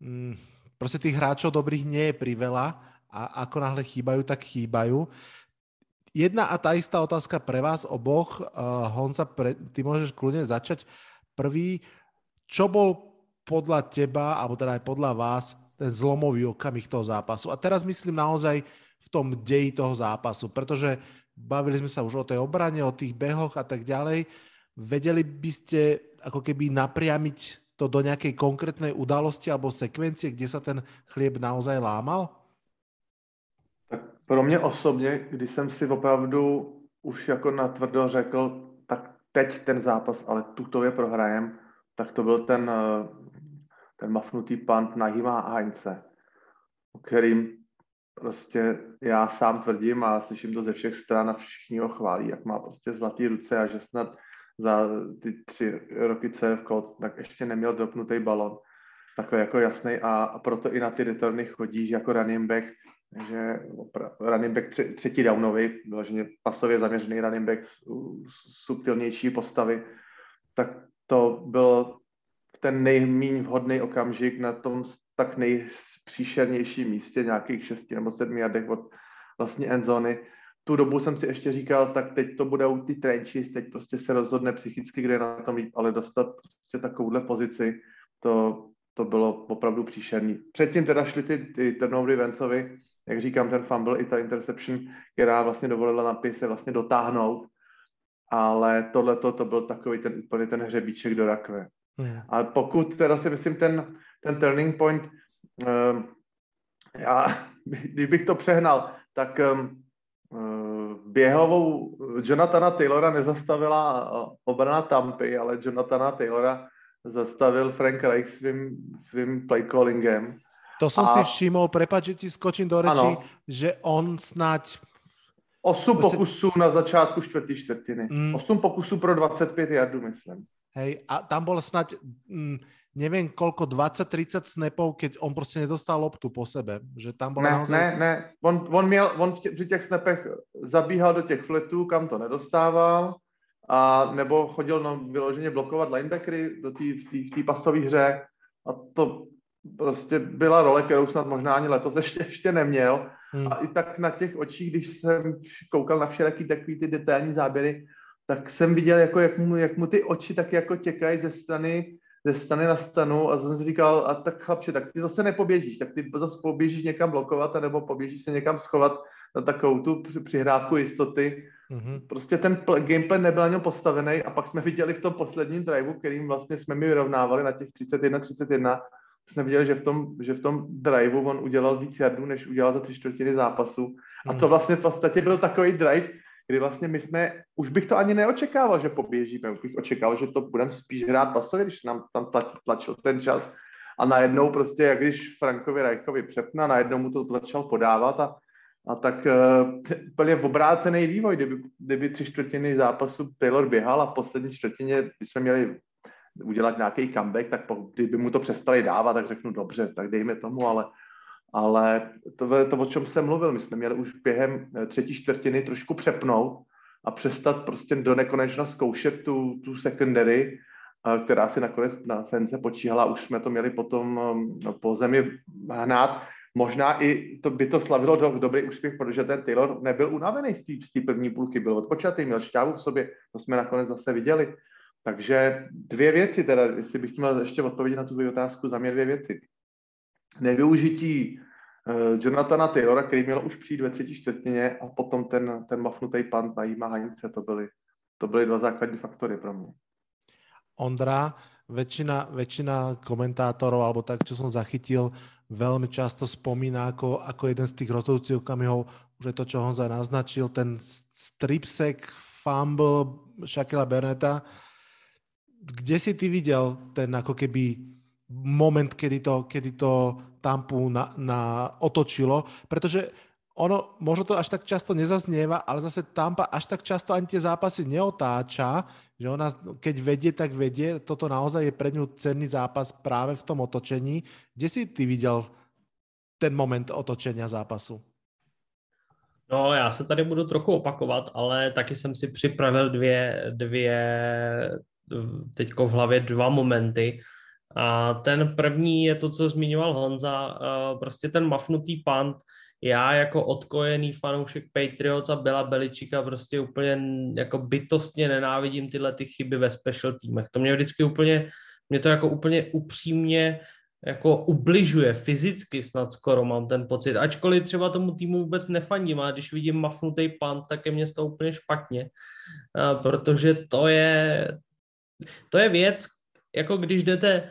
mm, prostě tých hráčov dobrých nie je priveľa a ako náhle chýbajú, tak chýbajú jedna a tá istá otázka pre vás oboch. Uh, Honza, pre, ty môžeš kľudne začať. Prvý, čo bol podľa teba, alebo teda aj podľa vás, ten zlomový okamih toho zápasu. A teraz myslím naozaj v tom deji toho zápasu, pretože bavili sme sa už o tej obrane, o tých behoch a tak ďalej. Vedeli by ste ako keby napriamiť to do nejakej konkrétnej udalosti alebo sekvencie, kde sa ten chlieb naozaj lámal? Pro mě osobně, když jsem si opravdu už jako natvrdo řekl, tak teď ten zápas, ale tutově prohrajem, tak to byl ten, eh, ten mafnutý pant na Hima Heinze, o kterým prostě já sám tvrdím a slyším to ze všech stran a všichni ho chválí, jak má prostě zlatý ruce a že snad za ty tři roky, co je v Colts, tak ještě neměl dropnutý balon. Takový jako jasný a, proto i na ty returny chodí jako running back, že running back třetí downový, vyloženě pasově zaměřený running back subtilnější postavy, tak to byl ten nejméně vhodný okamžik na tom tak nejpříšernějším místě, nějakých 6 nebo 7 jardech od vlastně endzony. Tu dobu jsem si ještě říkal, tak teď to budou ty trenches, teď prostě se rozhodne psychicky, kde je na tom líp, ale dostat prostě takovouhle pozici, to, to bylo opravdu příšerný. Předtím teda šly ty, ty turnovery Vencovi, jak říkám, ten fumble i ta interception, která vlastně dovolila napise vlastně dotáhnout, ale tohle to byl takový ten úplně ten hřebíček do rakve. Hmm. A pokud teda si myslím ten, ten turning point, uh, já, *laughs* kdybych to přehnal, tak um, běhovou Jonathana Taylora nezastavila obrana Tampy, ale Jonathana Taylora zastavil Frank Reich svým, svým play callingem. To jsem a... si všiml, prepáč, že ti skočím do řeči, ano. že on snad... Osm pokusů na začátku čtvrtý čtvrtiny. Mm. Osm pokusů pro 25 jardů, myslím. Hej, a tam bol snať, mm, neviem koľko, 20-30 snapov, keď on prostě nedostal loptu po sebe. Že tam ne, naozaj... ne, ne, on, on, měl, on v tě, při těch snapech zabíhal do těch fletů, kam to nedostával, a nebo chodil no, vyloženě blokovat linebackery do v té pasové hře a to prostě byla role, kterou snad možná ani letos *laughs* ještě, ještě neměl. Hmm. A i tak na těch očích, když jsem koukal na všelijaký takový ty detailní záběry, tak jsem viděl, jako, jak, mu, jak mu ty oči tak jako těkají ze strany, ze strany na stanu a jsem si říkal, a tak chlapče, tak ty zase nepoběžíš, tak ty zase poběžíš někam blokovat, nebo poběžíš se někam schovat na takovou tu přihrávku jistoty. Mm-hmm. Prostě ten pl- gameplay nebyl na něm postavený a pak jsme viděli v tom posledním driveu, kterým vlastně jsme mi vyrovnávali na těch 31-31, jsme viděli, že v tom, že v tom driveu on udělal víc jardů, než udělal za tři čtvrtiny zápasu. A to mhm. vlastně v podstatě byl takový drive, kdy vlastně my jsme, už bych to ani neočekával, že poběžíme, už bych očekával, že to budeme spíš hrát pasově, když nám tam tlačil ten čas a najednou prostě, jak když Frankovi Rajkovi přepna, najednou mu to začal podávat a, a tak uh, úplně obrácený vývoj, kdyby, kdyby tři čtvrtiny zápasu Taylor běhal a poslední čtvrtině jsme měli udělat nějaký comeback, tak kdyby mu to přestali dávat, tak řeknu dobře, tak dejme tomu, ale ale to to, o čem jsem mluvil. My jsme měli už během eh, třetí čtvrtiny trošku přepnout a přestat prostě do nekonečna zkoušet tu, tu secondary, eh, která si nakonec na fence počíhala. Už jsme to měli potom eh, po zemi hnát. Možná i to by to slavilo do, dobrý úspěch, protože ten Taylor nebyl unavený z té první půlky, byl odpočatý, měl šťávu v sobě, to jsme nakonec zase viděli. Takže dvě věci, teda, jestli bych měl ještě odpovědět na tu otázku, za mě dvě věci nevyužití uh, Jonathana Taylora, který měl už přijít ve třetí čtvrtině a potom ten, ten mafnutý pant na Jima Hanice, to byly, to byly dva základní faktory pro mě. Ondra, väčšina, väčšina komentátorov, alebo tak, čo som zachytil, veľmi často spomína ako, ako jeden z tých rozhodujúcich okamihov, už je to, čo Honza naznačil, ten stripsek, fumble Shakila Berneta. Kde si ty videl ten ako keby moment, kedy to, kedy to Tampu na, na otočilo, pretože ono možno to až tak často nezaznieva, ale zase Tampa až tak často ani tie zápasy neotáča, že ona keď vedie, tak vedie. Toto naozaj je pre ňu cenný zápas práve v tom otočení. Kde si ty viděl ten moment otočenia zápasu? No, já se tady budu trochu opakovat, ale taky jsem si připravil dvě, dvě teďko v hlavě dva momenty. A ten první je to, co zmiňoval Honza, prostě ten mafnutý pant. Já jako odkojený fanoušek Patriots a Byla Beličika prostě úplně jako bytostně nenávidím tyhle ty chyby ve special týmech. To mě vždycky úplně, mě to jako úplně upřímně jako ubližuje fyzicky snad skoro, mám ten pocit. Ačkoliv třeba tomu týmu vůbec nefandím, a když vidím mafnutý pan, tak je mě toho úplně špatně, protože to je, to je věc, jako když jdete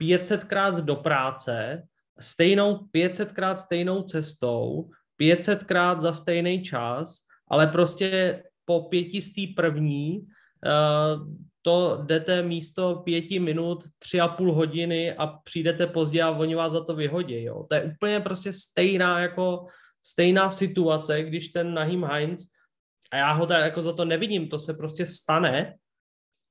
500krát do práce, stejnou 500krát stejnou cestou, 500krát za stejný čas, ale prostě po pětistý první uh, to jdete místo pěti minut, tři a půl hodiny a přijdete pozdě a oni vás za to vyhodí. Jo. To je úplně prostě stejná jako stejná situace, když ten Nahim Heinz, a já ho tak jako za to nevidím, to se prostě stane,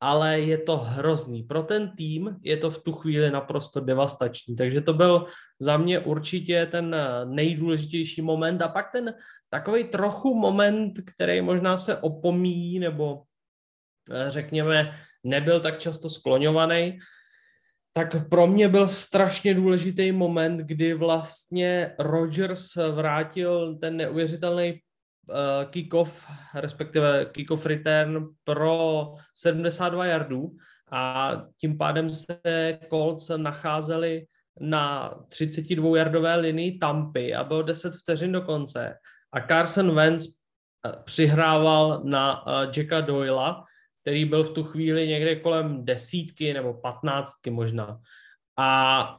ale je to hrozný. Pro ten tým je to v tu chvíli naprosto devastační. Takže to byl za mě určitě ten nejdůležitější moment. A pak ten takový trochu moment, který možná se opomíjí, nebo eh, řekněme, nebyl tak často skloňovaný, tak pro mě byl strašně důležitý moment, kdy vlastně Rogers vrátil ten neuvěřitelný uh, kick-off, respektive kick-off return pro 72 yardů a tím pádem se Colts nacházeli na 32-yardové linii Tampy a bylo 10 vteřin do konce a Carson Wentz eh, přihrával na uh, Jacka Doyla, který byl v tu chvíli někde kolem desítky nebo patnáctky možná. A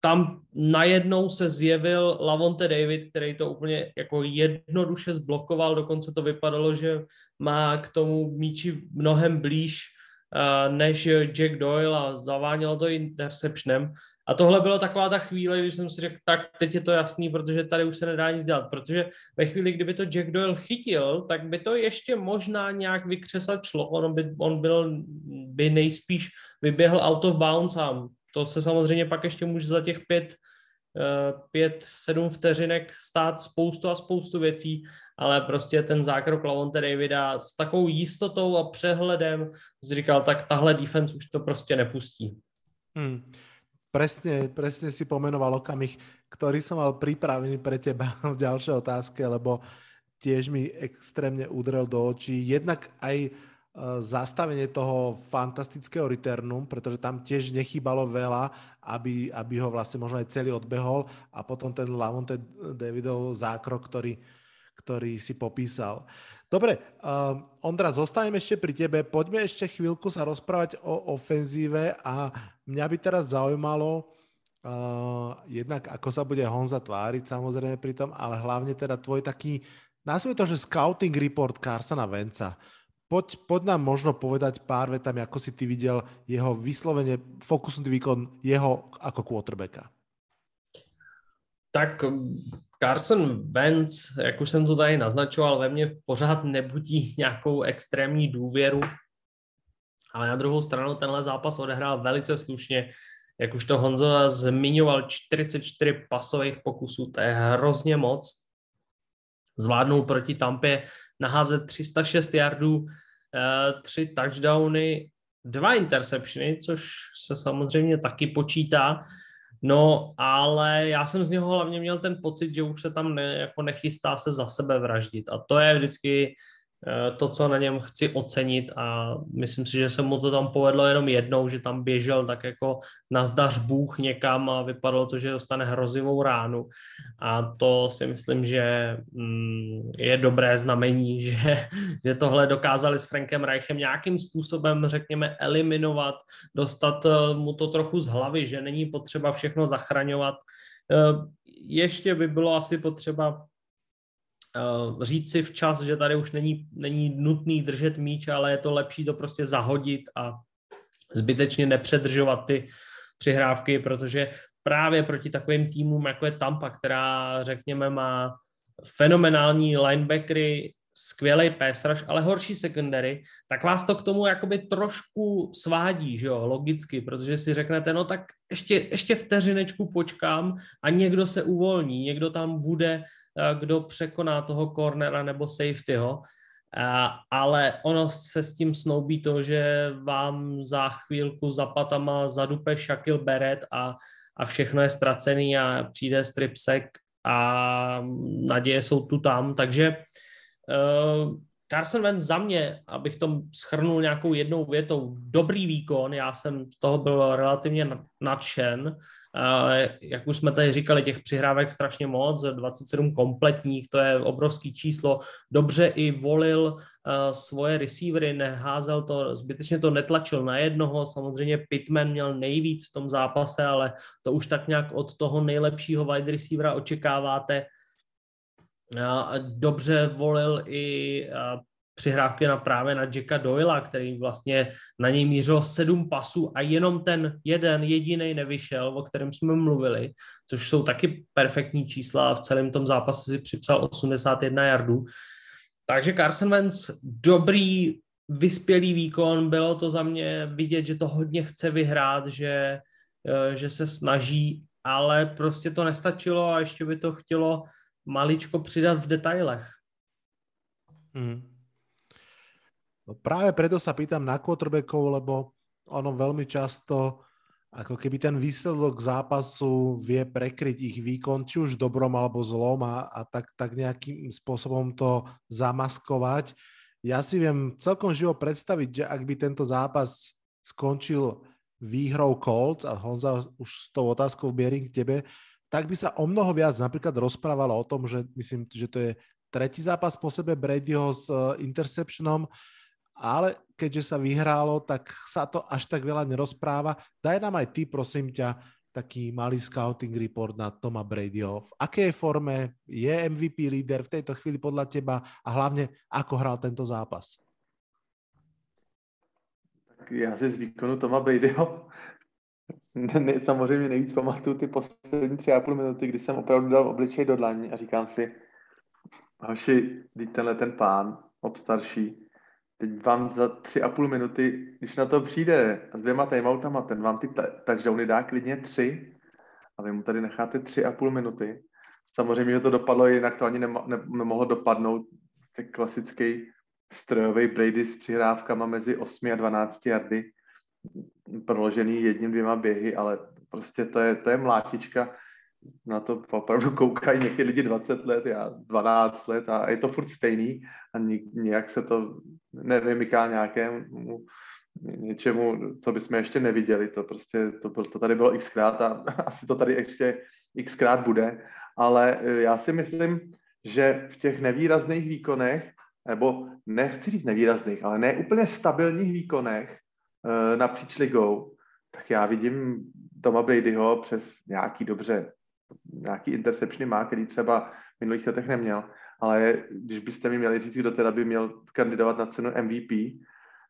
tam najednou se zjevil Lavonte David, který to úplně jako jednoduše zblokoval, dokonce to vypadalo, že má k tomu míči mnohem blíž uh, než Jack Doyle a zavánělo to interceptionem. A tohle bylo taková ta chvíle, když jsem si řekl, tak teď je to jasný, protože tady už se nedá nic dělat, protože ve chvíli, kdyby to Jack Doyle chytil, tak by to ještě možná nějak vykřesat šlo, on by, on byl, by nejspíš vyběhl out of bounds a to se samozřejmě pak ještě může za těch pět, eh, pět, sedm vteřinek stát spoustu a spoustu věcí, ale prostě ten zákrok Lavonte Davida s takovou jistotou a přehledem říkal, tak tahle defense už to prostě nepustí. Hmm. Presne, presne si pomenoval okamih, ktorý som mal pripravený pre teba *laughs* v ďalšej otázke, lebo tiež mi extrémne udrel do očí. Jednak aj zastavenie toho fantastického returnu, pretože tam tiež nechýbalo veľa, aby, aby ho vlastne možno aj celý odbehol a potom ten Lamonte Davidov zákrok, ktorý, ktorý si popísal. Dobre, uh, Ondra, zostaneme ešte pri tebe. Poďme ešte chvíľku sa rozprávať o ofenzíve a mňa by teraz zaujímalo uh, jednak, ako sa bude Honza tváriť samozrejme pri tom, ale hlavne teda tvoj taký, nazvime to, že scouting report Carsona Venca. Uh, Poď, poď nám možno povedať pár vetami, ako si ty viděl jeho vyslovene fokusný výkon jeho ako quarterbacka. Tak Carson Wentz, jak už jsem to tady naznačoval, ve mně pořád nebudí nějakou extrémní důvěru, ale na druhou stranu tenhle zápas odehrál velice slušně. Jak už to Honzo zmiňoval, 44 pasových pokusů, to je hrozně moc. Zvládnul proti Tampě naházet 306 yardů, eh, tři touchdowny, dva interceptiony, což se samozřejmě taky počítá. No, ale já jsem z něho hlavně měl ten pocit, že už se tam ne, jako nechystá se za sebe vraždit. A to je vždycky to, co na něm chci ocenit a myslím si, že se mu to tam povedlo jenom jednou, že tam běžel tak jako na zdař Bůh někam a vypadalo to, že dostane hrozivou ránu a to si myslím, že mm, je dobré znamení, *laughs* že, že tohle dokázali s Frankem Reichem nějakým způsobem, řekněme, eliminovat, dostat eh, mu to trochu z hlavy, že není potřeba všechno zachraňovat. Eh, ještě by bylo asi potřeba říct si včas, že tady už není, není nutný držet míč, ale je to lepší to prostě zahodit a zbytečně nepředržovat ty přihrávky, protože právě proti takovým týmům, jako je Tampa, která, řekněme, má fenomenální linebackery, skvělý pass ale horší secondary, tak vás to k tomu jakoby trošku svádí, že jo, logicky, protože si řeknete, no tak ještě, ještě vteřinečku počkám a někdo se uvolní, někdo tam bude kdo překoná toho cornera nebo safetyho, ale ono se s tím snoubí to, že vám za chvílku za patama zadupe Shaquille Beret a, a všechno je ztracený a přijde stripsek a naděje jsou tu tam, takže uh, Carson Wentz za mě, abych to schrnul nějakou jednou větou, dobrý výkon, já jsem z toho byl relativně nadšen, jak už jsme tady říkali, těch přihrávek strašně moc, 27 kompletních, to je obrovský číslo. Dobře i volil svoje receivery, neházel to, zbytečně to netlačil na jednoho. Samozřejmě Pittman měl nejvíc v tom zápase, ale to už tak nějak od toho nejlepšího wide receivera očekáváte. Dobře volil i přihrávky na právě na Jacka Doyla, který vlastně na něj mířil sedm pasů a jenom ten jeden jediný nevyšel, o kterém jsme mluvili, což jsou taky perfektní čísla a v celém tom zápase si připsal 81 yardů. Takže Carson Wentz dobrý, vyspělý výkon, bylo to za mě vidět, že to hodně chce vyhrát, že, eh, že se snaží, ale prostě to nestačilo a ještě by to chtělo maličko přidat v detailech. Hmm. No práve preto sa pýtam na quarterbackov, lebo ono veľmi často ako keby ten výsledok zápasu vie prekryť ich výkon, či už dobrom alebo zlom a, a tak, tak nejakým spôsobom to zamaskovať. Ja si viem celkom živo predstaviť, že ak by tento zápas skončil výhrou Colts a Honza už s tou otázkou Biering tebe, tak by sa o mnoho viac napríklad rozprávalo o tom, že myslím, že to je tretí zápas po sebe Bradyho s uh, interceptionom, ale keďže sa vyhrálo, tak sa to až tak veľa nerozpráva. Daj nám aj ty, prosím ťa, taký malý scouting report na Toma Bradyho. V akej forme je MVP líder v tejto chvíli podľa teba a hlavne ako hral tento zápas? Tak já si z výkonu Toma Bradyho ne, samozřejmě nejvíc pamatuju ty poslední tři a půl minuty, kdy jsem opravdu dal obličej do dlaní a říkám si, hoši, tenhle ten pán, obstarší, teď vám za tři a půl minuty, když na to přijde s dvěma timeoutama, ten vám ty touchdowny dá klidně tři a vy mu tady necháte tři a půl minuty. Samozřejmě, že to dopadlo, jinak to ani nemo, ne, nemohlo dopadnout. Tak klasický strojový Brady s přihrávkama mezi 8 a 12 yardy, proložený jedním, dvěma běhy, ale prostě to je, to je mlátička na to opravdu koukají někdy lidi 20 let, já 12 let a je to furt stejný a nějak se to nevymyká nějakému něčemu, co bychom ještě neviděli. To prostě, to, to tady bylo xkrát a *laughs* asi to tady ještě xkrát bude, ale e, já si myslím, že v těch nevýrazných výkonech, nebo nechci říct nevýrazných, ale ne úplně stabilních výkonech e, napříč ligou, tak já vidím Toma Bradyho přes nějaký dobře nějaký interceptiony má, který třeba v minulých letech neměl, ale když byste mi měli říct, kdo teda by měl kandidovat na cenu MVP,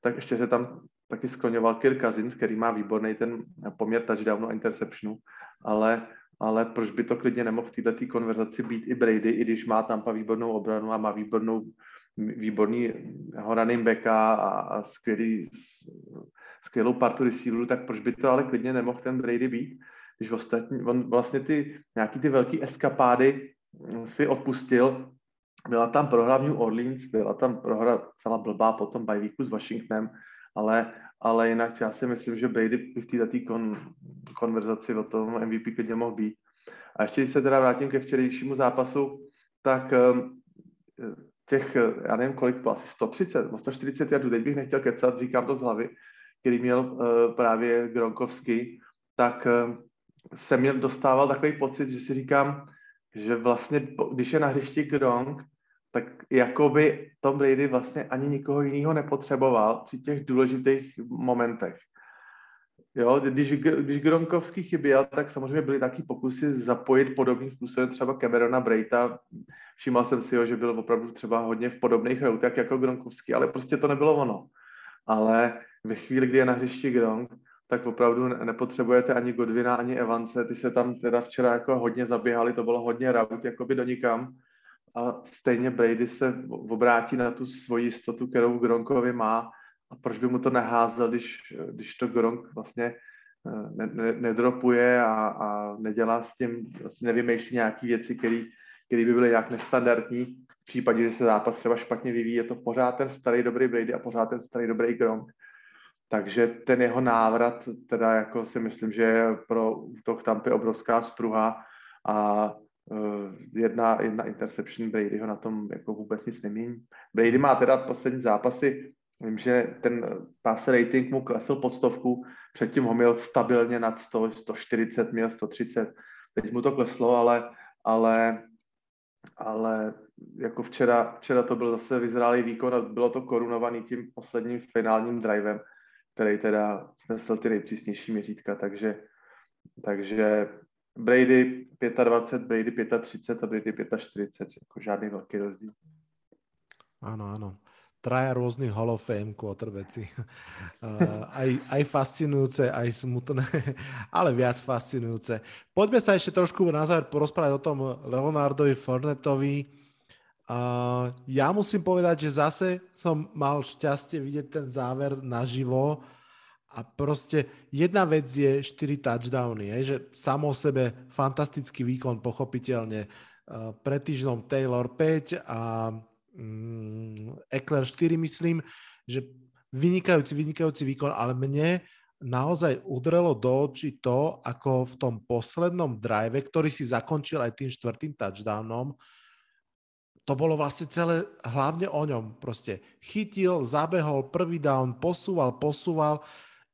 tak ještě se tam taky skloňoval Kirk Cousins, který má výborný ten poměr touchdownu a interceptionu, ale, ale proč by to klidně nemohl v této konverzaci být i Brady, i když má Tampa výbornou obranu a má výbornou, výborný running backa a, a skvělý, skvělou partu receiverů, tak proč by to ale klidně nemohl ten Brady být? Když ostatní, on vlastně ty nějaký ty velké eskapády mm, si odpustil, byla tam prohra v New Orleans, byla tam prohra celá blbá potom bajvíku s Washingtonem, ale, ale jinak já si myslím, že Brady by v této kon, konverzaci o tom MVP klidně mohl být. A ještě když se teda vrátím ke včerejšímu zápasu, tak um, těch, já nevím kolik to, asi 130, 140 jardů, teď bych nechtěl kecat, říkám to z hlavy, který měl uh, právě Gronkovský, tak uh, jsem měl dostával takový pocit, že si říkám, že vlastně, když je na hřišti Gronk, tak jakoby Tom Brady vlastně ani nikoho jiného nepotřeboval při těch důležitých momentech. Jo, když, když Gronkovský chyběl, tak samozřejmě byly taky pokusy zapojit podobným způsobem třeba Camerona Brejta. Všiml jsem si ho, že byl opravdu třeba hodně v podobných routách jako Gronkovský, ale prostě to nebylo ono. Ale ve chvíli, kdy je na hřišti Gronk, tak opravdu nepotřebujete ani Godvina, ani Evance. Ty se tam teda včera jako hodně zaběhali, to bylo hodně raut, jakoby do nikam. A stejně Brady se obrátí na tu svoji jistotu, kterou Gronkovi má. A proč by mu to neházel, když, když to Gronk vlastně eh, ne, ne, nedropuje a, a nedělá s tím, nevymýšlí nějaké věci, které by byly nějak nestandardní. V případě, že se zápas třeba špatně vyvíjí, je to pořád ten starý dobrý Brady a pořád ten starý dobrý Gronk. Takže ten jeho návrat, teda jako si myslím, že je pro útok Tampy obrovská spruha a jedna, jedna interception Bradyho na tom jako vůbec nic nemění. Brady má teda poslední zápasy, vím, že ten pass rating mu klesl pod stovku, předtím ho měl stabilně nad 100, 140, měl 130, teď mu to kleslo, ale, ale, ale jako včera, včera to byl zase vyzrálý výkon a bylo to korunovaný tím posledním finálním drivem, který teda snesl ty nejpřísnější měřítka, takže, takže Brady 25, Brady 35 a Brady 45, jako žádný velký rozdíl. Ano, ano. Traja rôznych Hall of Fame quarterbacki. Uh, *laughs* aj, aj fascinujúce, aj smutné, *laughs* ale viac fascinujúce. Poďme sa ešte trošku na záver porozprávať o tom Leonardovi Fornetovi. Uh, musím povedať, že zase som mal šťastie vidieť ten záver naživo a proste jedna vec je 4 touchdowny, je, že samo o sebe fantastický výkon, pochopiteľne. Uh, pred týždňom Taylor 5 a um, Eckler 4, myslím, že vynikajúci, vynikajúci výkon, ale mne naozaj udrelo do očí to, ako v tom poslednom drive, ktorý si zakončil aj tým štvrtým touchdownom, to bolo vlastne celé hlavne o ňom. Proste chytil, zabehol, prvý down, posúval, posúval,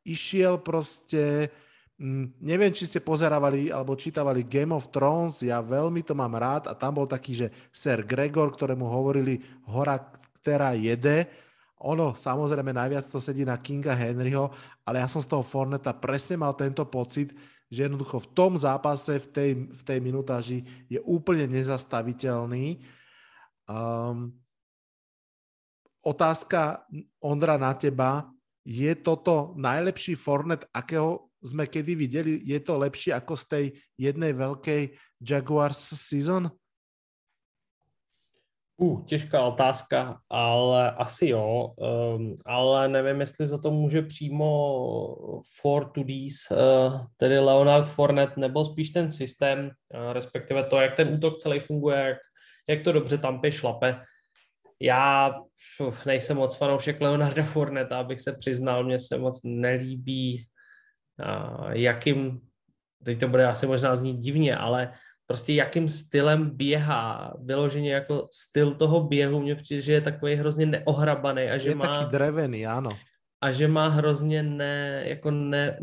išiel proste, mm, neviem, či ste pozerávali alebo čítavali Game of Thrones, ja veľmi to mám rád a tam bol taký, že Sir Gregor, ktorému hovorili hora, ktorá jede, ono samozrejme najviac to sedí na Kinga Henryho, ale ja som z toho Forneta presne mal tento pocit, že jednoducho v tom zápase, v tej, v tej minutáži je úplne nezastaviteľný Um, otázka, Ondra, na teba. Je toto najlepší Fornet, akého sme kedy videli? Je to lepší ako z tej jednej veľkej Jaguars season? Uh, těžká otázka, ale asi jo, um, ale nevím, jestli za to může přímo for Tudis, uh, tedy Leonard Fornet, nebo spíš ten systém, uh, respektive to, jak ten útok celý funguje, jak jak to dobře Tampy šlape. Já uf, nejsem moc fanoušek Leonarda Forneta, abych se přiznal, mně se moc nelíbí, uh, jakým, teď to bude asi možná znít divně, ale prostě jakým stylem běhá, vyloženě jako styl toho běhu, mně přijde, že je takový hrozně neohrabaný a že je má... taky drevený, ano. A že má hrozně ne, jako ne,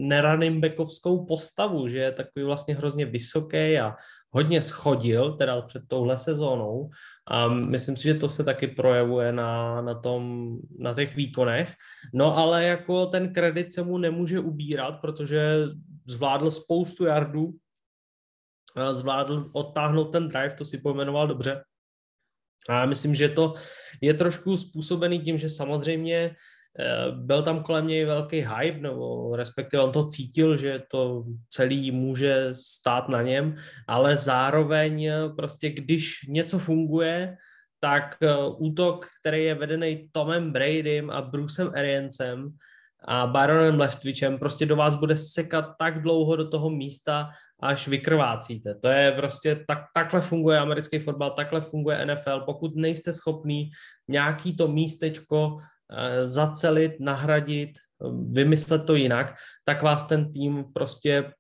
backovskou postavu, že je takový vlastně hrozně vysoký a hodně schodil, teda před touhle sezónou a myslím si, že to se taky projevuje na, na, tom, na těch výkonech. No ale jako ten kredit se mu nemůže ubírat, protože zvládl spoustu jardů, zvládl odtáhnout ten drive, to si pojmenoval dobře. A já myslím, že to je trošku způsobený tím, že samozřejmě byl tam kolem něj velký hype, nebo respektive on to cítil, že to celý může stát na něm, ale zároveň eh, prostě když něco funguje, tak eh, útok, který je vedený Tomem Bradym a Brucem Ariansem a Baronem Leftwichem, prostě do vás bude sekat tak dlouho do toho místa, až vykrvácíte. To je prostě, tak, takhle funguje americký fotbal, takhle funguje NFL. Pokud nejste schopný nějaký to místečko Eh, zacelit, nahradit, vymyslet to jinak, tak vás ten tým prostě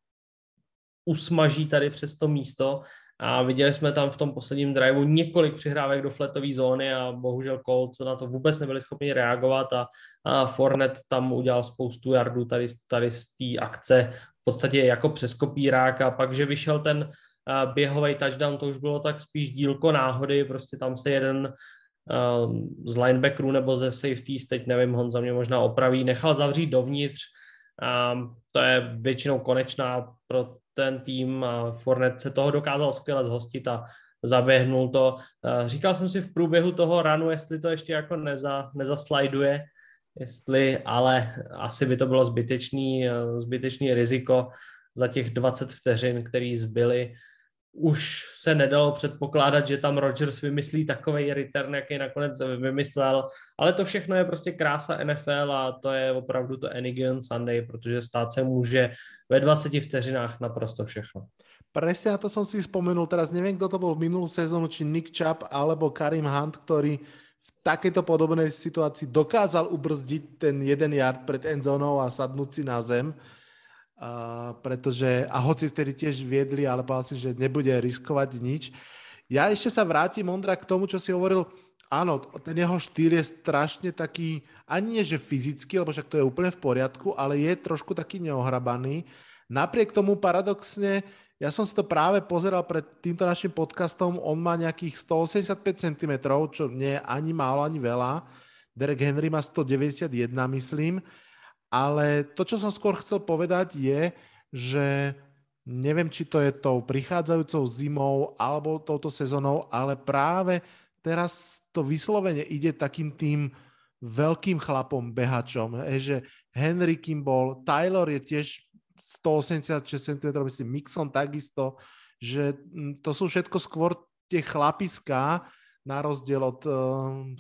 usmaží tady přes to místo. A viděli jsme tam v tom posledním driveu několik přihrávek do fletové zóny a bohužel Colts na to vůbec nebyli schopni reagovat a, a Fornet tam udělal spoustu jardů tady, tady z té akce. V podstatě jako přes kopírák a pak, že vyšel ten eh, běhový touchdown, to už bylo tak spíš dílko náhody, prostě tam se jeden z linebackerů nebo ze safeties, teď nevím, Honza mě možná opraví, nechal zavřít dovnitř. Um, to je většinou konečná pro ten tým Fornet se toho dokázal skvěle zhostit a zaběhnul to. Uh, říkal jsem si v průběhu toho ranu, jestli to ještě jako neza, nezaslajduje, jestli, ale asi by to bylo zbytečný, zbytečný riziko za těch 20 vteřin, který zbyly už se nedalo předpokládat, že tam Rodgers vymyslí takový return, jaký nakonec vymyslel, ale to všechno je prostě krása NFL a to je opravdu to any given Sunday, protože stát se může ve 20 vteřinách naprosto všechno. Presne na to som si spomenul, teraz neviem, kto to bol v minulú sezónu, či Nick Chubb alebo Karim Hunt, ktorý v takejto podobnej situácii dokázal ubrzdiť ten jeden yard pred endzónou a sadnúť si na zem. Uh, pretože, a hoci vtedy tiež viedli, ale povedal si, že nebude riskovať nič. Ja ešte sa vrátim, Ondra, k tomu, čo si hovoril. Áno, ten jeho štýl je strašne taký, ani nie, že fyzicky, lebo však to je úplne v poriadku, ale je trošku taký neohrabaný. Napriek tomu paradoxne, ja som si to práve pozeral pred týmto našim podcastom, on má nejakých 185 cm, čo nie je ani málo, ani veľa. Derek Henry má 191, myslím ale to, čo som skôr chcel povedať, je, že neviem, či to je tou prichádzajúcou zimou alebo touto sezónou, ale práve teraz to vyslovene ide takým tým veľkým chlapom, behačom. Že Henry Kimball, Tyler je tiež 186 cm, myslím, Mixon takisto, že mm, to sú všetko skôr tie chlapiská, na rozdiel od uh,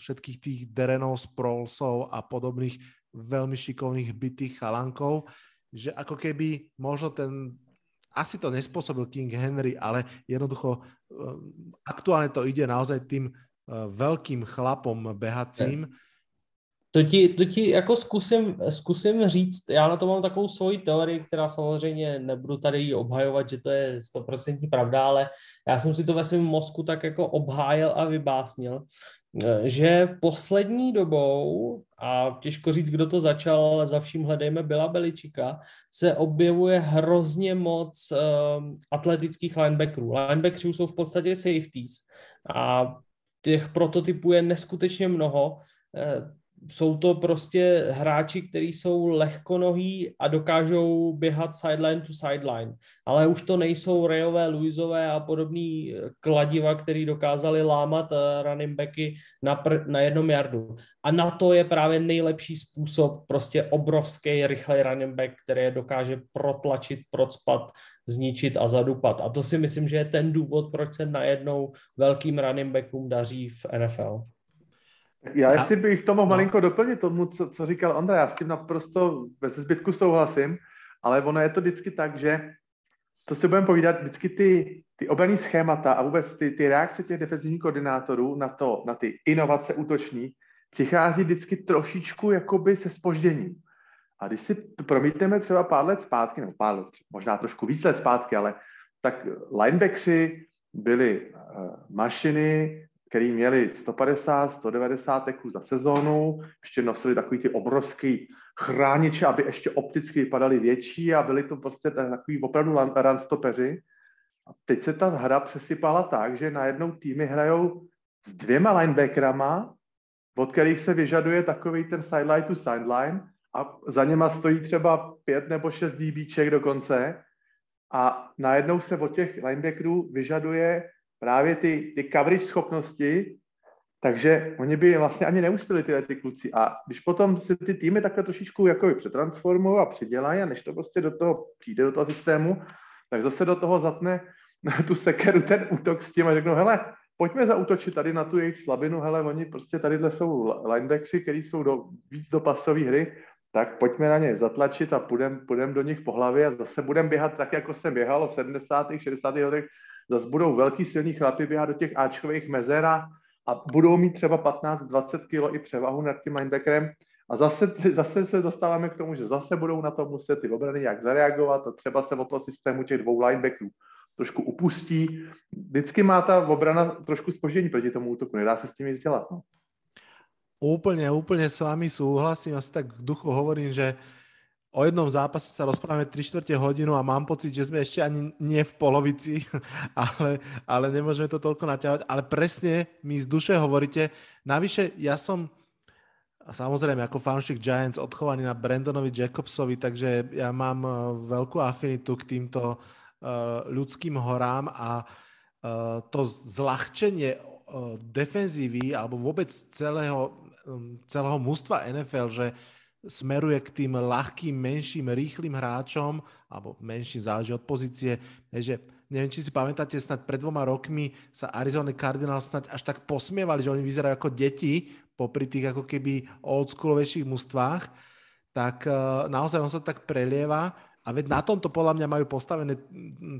všetkých tých Derenov, Sprolsov a podobných veľmi šikovných bytých chalankov, že ako keby možno ten, asi to nespôsobil King Henry, ale jednoducho eh, aktuálne to ide naozaj tým eh, velkým chlapom behacím. To ti, to ti jako zkusím, zkusím říct, já na to mám takovou svoji teorii, která samozřejmě nebudu tady obhajovat, že to je stoprocentní pravda, ale já jsem si to ve svém mozku tak jako obhájil a vybásnil, že poslední dobou, a těžko říct, kdo to začal, ale za vším hledejme Byla Beličika, se objevuje hrozně moc um, atletických linebackerů. Linebackerů jsou v podstatě safeties a těch prototypů je neskutečně mnoho. Jsou to prostě hráči, kteří jsou lehkonohý a dokážou běhat sideline to sideline. Ale už to nejsou Rejové, Luizové a podobný eh, kladiva, který dokázali lámat eh, running backy na, pr- na jednom jardu. A na to je právě nejlepší způsob, prostě obrovský, rychlej running back, který dokáže protlačit, procpat, zničit a zadupat. A to si myslím, že je ten důvod, proč se najednou velkým running backům daří v NFL. Já jestli bych to mohl no. malinko doplnit tomu, co, co říkal Ondra, já s tím naprosto bez zbytku souhlasím, ale ono je to vždycky tak, že to si budeme povídat, vždycky ty, ty obraný schémata a vůbec ty, ty reakce těch defenzivních koordinátorů na to, na ty inovace útoční, přichází vždycky trošičku jakoby se spožděním. A když si promítneme třeba pár let zpátky, nebo pár let, možná trošku víc let zpátky, ale tak linebackři byli uh, mašiny, který měli 150, 190 teků za sezónu, ještě nosili takový ty obrovský chrániče, aby ještě opticky vypadaly větší a byli to prostě takový opravdu ranstopeři. A teď se ta hra přesypala tak, že najednou týmy hrajou s dvěma linebackerama, od kterých se vyžaduje takový ten sideline to sideline a za něma stojí třeba pět nebo šest DBček dokonce a najednou se od těch linebackerů vyžaduje právě ty, ty coverage schopnosti, takže oni by vlastně ani neuspěli tyhle ty kluci. A když potom se ty týmy takhle trošičku jako přetransformují a přidělají a než to prostě do toho přijde do toho systému, tak zase do toho zatne *laughs* tu sekeru ten útok s tím a řeknou, hele, pojďme zautočit tady na tu jejich slabinu, hele, oni prostě tadyhle jsou linebackři, který jsou do, víc do pasové hry, tak pojďme na ně zatlačit a půjdeme půjdem do nich po hlavě a zase budeme běhat tak, jako jsem běhal v 70. 60. letech zase budou velký silní chlapy běhat do těch Ačkových mezer a, a budou mít třeba 15-20 kg i převahu nad tím linebackerem a zase, *laughs* zase se dostáváme k tomu, že zase budou na to muset ty obrany nějak zareagovat a třeba se od toho systému těch dvou linebackerů trošku upustí. Vždycky má ta obrana trošku spoždění proti tomu útoku, nedá se s tím nic dělat. No. Úplne, úplne s vami súhlasím. Asi tak v duchu hovorím, že o jednom zápase sa rozprávame 3 čtvrte hodinu a mám pocit, že sme ešte ani nie v polovici, *laughs* ale, ale nemôžeme to toľko naťahovať. Ale presne mi z duše hovoríte. Navyše, ja som samozrejme ako fanšik Giants odchovaný na Brandonovi Jacobsovi, takže ja mám e, veľkú afinitu k týmto uh, ľudským horám a uh, to zľahčenie defenzívy alebo vôbec celého, celého mústva NFL, že smeruje k tým ľahkým, menším, rýchlým hráčom, alebo menším, záleží od pozície, že neviem, či si pamätáte, snad pred dvoma rokmi sa Arizona Cardinals snad až tak posmievali, že oni vyzerajú ako deti popri tých ako keby oldschoolovejších mústvách, tak uh, naozaj on sa tak prelieva a veď na tomto podľa mňa majú postavené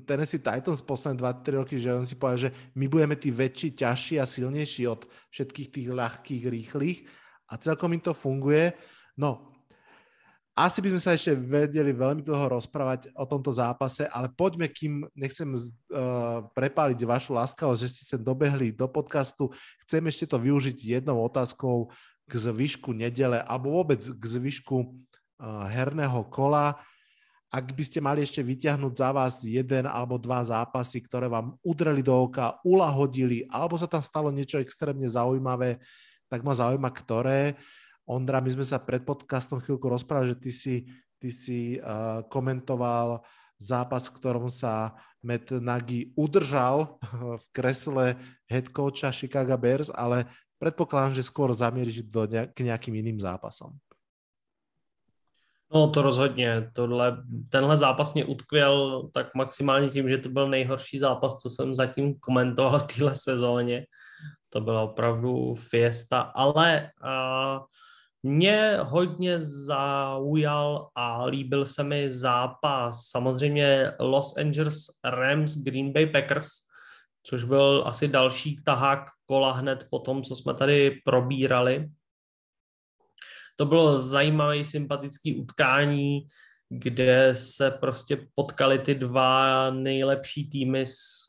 Tennessee Titans posledné 2-3 roky, že on si povedal, že my budeme tí väčší, ťažší a silnejší od všetkých tých ľahkých, rýchlych a celkom im to funguje. No, Asi by sme sa ešte vedeli veľmi dlho rozprávať o tomto zápase, ale poďme, kým nechcem uh, prepáliť vašu láskavosť, že ste sa dobehli do podcastu. Chcem ešte to využiť jednou otázkou k zvyšku nedele, alebo vôbec k zvyšku uh, herného kola. Ak by ste mali ešte vyťahnuť za vás jeden alebo dva zápasy, ktoré vám udreli do oka, ulahodili, alebo sa tam stalo niečo extrémne zaujímavé, tak ma zaujíma, ktoré. Ondra, my sme sa pred podcastom chvíľku rozprávali, že ty si, ty si uh, komentoval zápas, v ktorom sa Matt Nagy udržal v kresle head coacha Chicago Bears, ale predpokladám, že skôr zamieríš do nejak, k nějakým jiným zápasom. No to rozhodně. Tohle, tenhle zápas mě utkvěl tak maximálně tím, že to byl nejhorší zápas, co jsem zatím komentoval v téhle sezóně. To byla opravdu fiesta, ale uh, mě hodně zaujal a líbil se mi zápas samozřejmě Los Angeles Rams Green Bay Packers, což byl asi další tahák kola hned po tom, co jsme tady probírali. To bylo zajímavé, sympatické utkání, kde se prostě potkali ty dva nejlepší týmy z,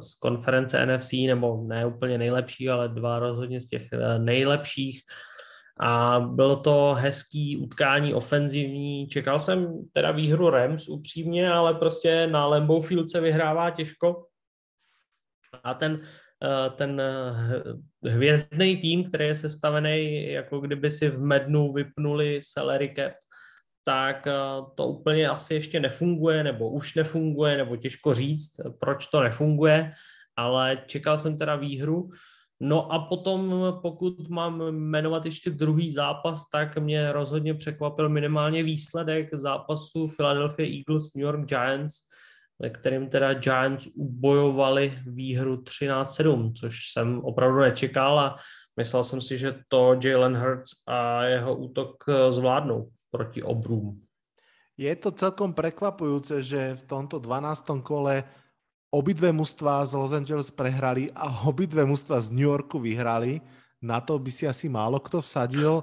z konference NFC, nebo ne úplně nejlepší, ale dva rozhodně z těch eh, nejlepších a bylo to hezký utkání ofenzivní. Čekal jsem teda výhru Rams upřímně, ale prostě na Lambeau Field se vyhrává těžko. A ten, eh, ten eh, hvězdný tým, který je sestavený, jako kdyby si v mednu vypnuli salary cap, tak eh, to úplně asi ještě nefunguje, nebo už nefunguje, nebo těžko říct, proč to nefunguje, ale čekal jsem teda výhru. No a potom, pokud mám jmenovat ještě druhý zápas, tak mě rozhodně překvapil minimálně výsledek zápasu Philadelphia Eagles New York Giants, ve kterým teda Giants ubojovali výhru 13-7, což jsem opravdu nečekal a myslel jsem si, že to Jalen Hurts a jeho útok zvládnou proti obrům. Je to celkom prekvapujúce, že v tomto 12. kole obidve mužstva z Los Angeles prehrali a obidve mužstva z New Yorku vyhrali. Na to by si asi málo kto vsadil.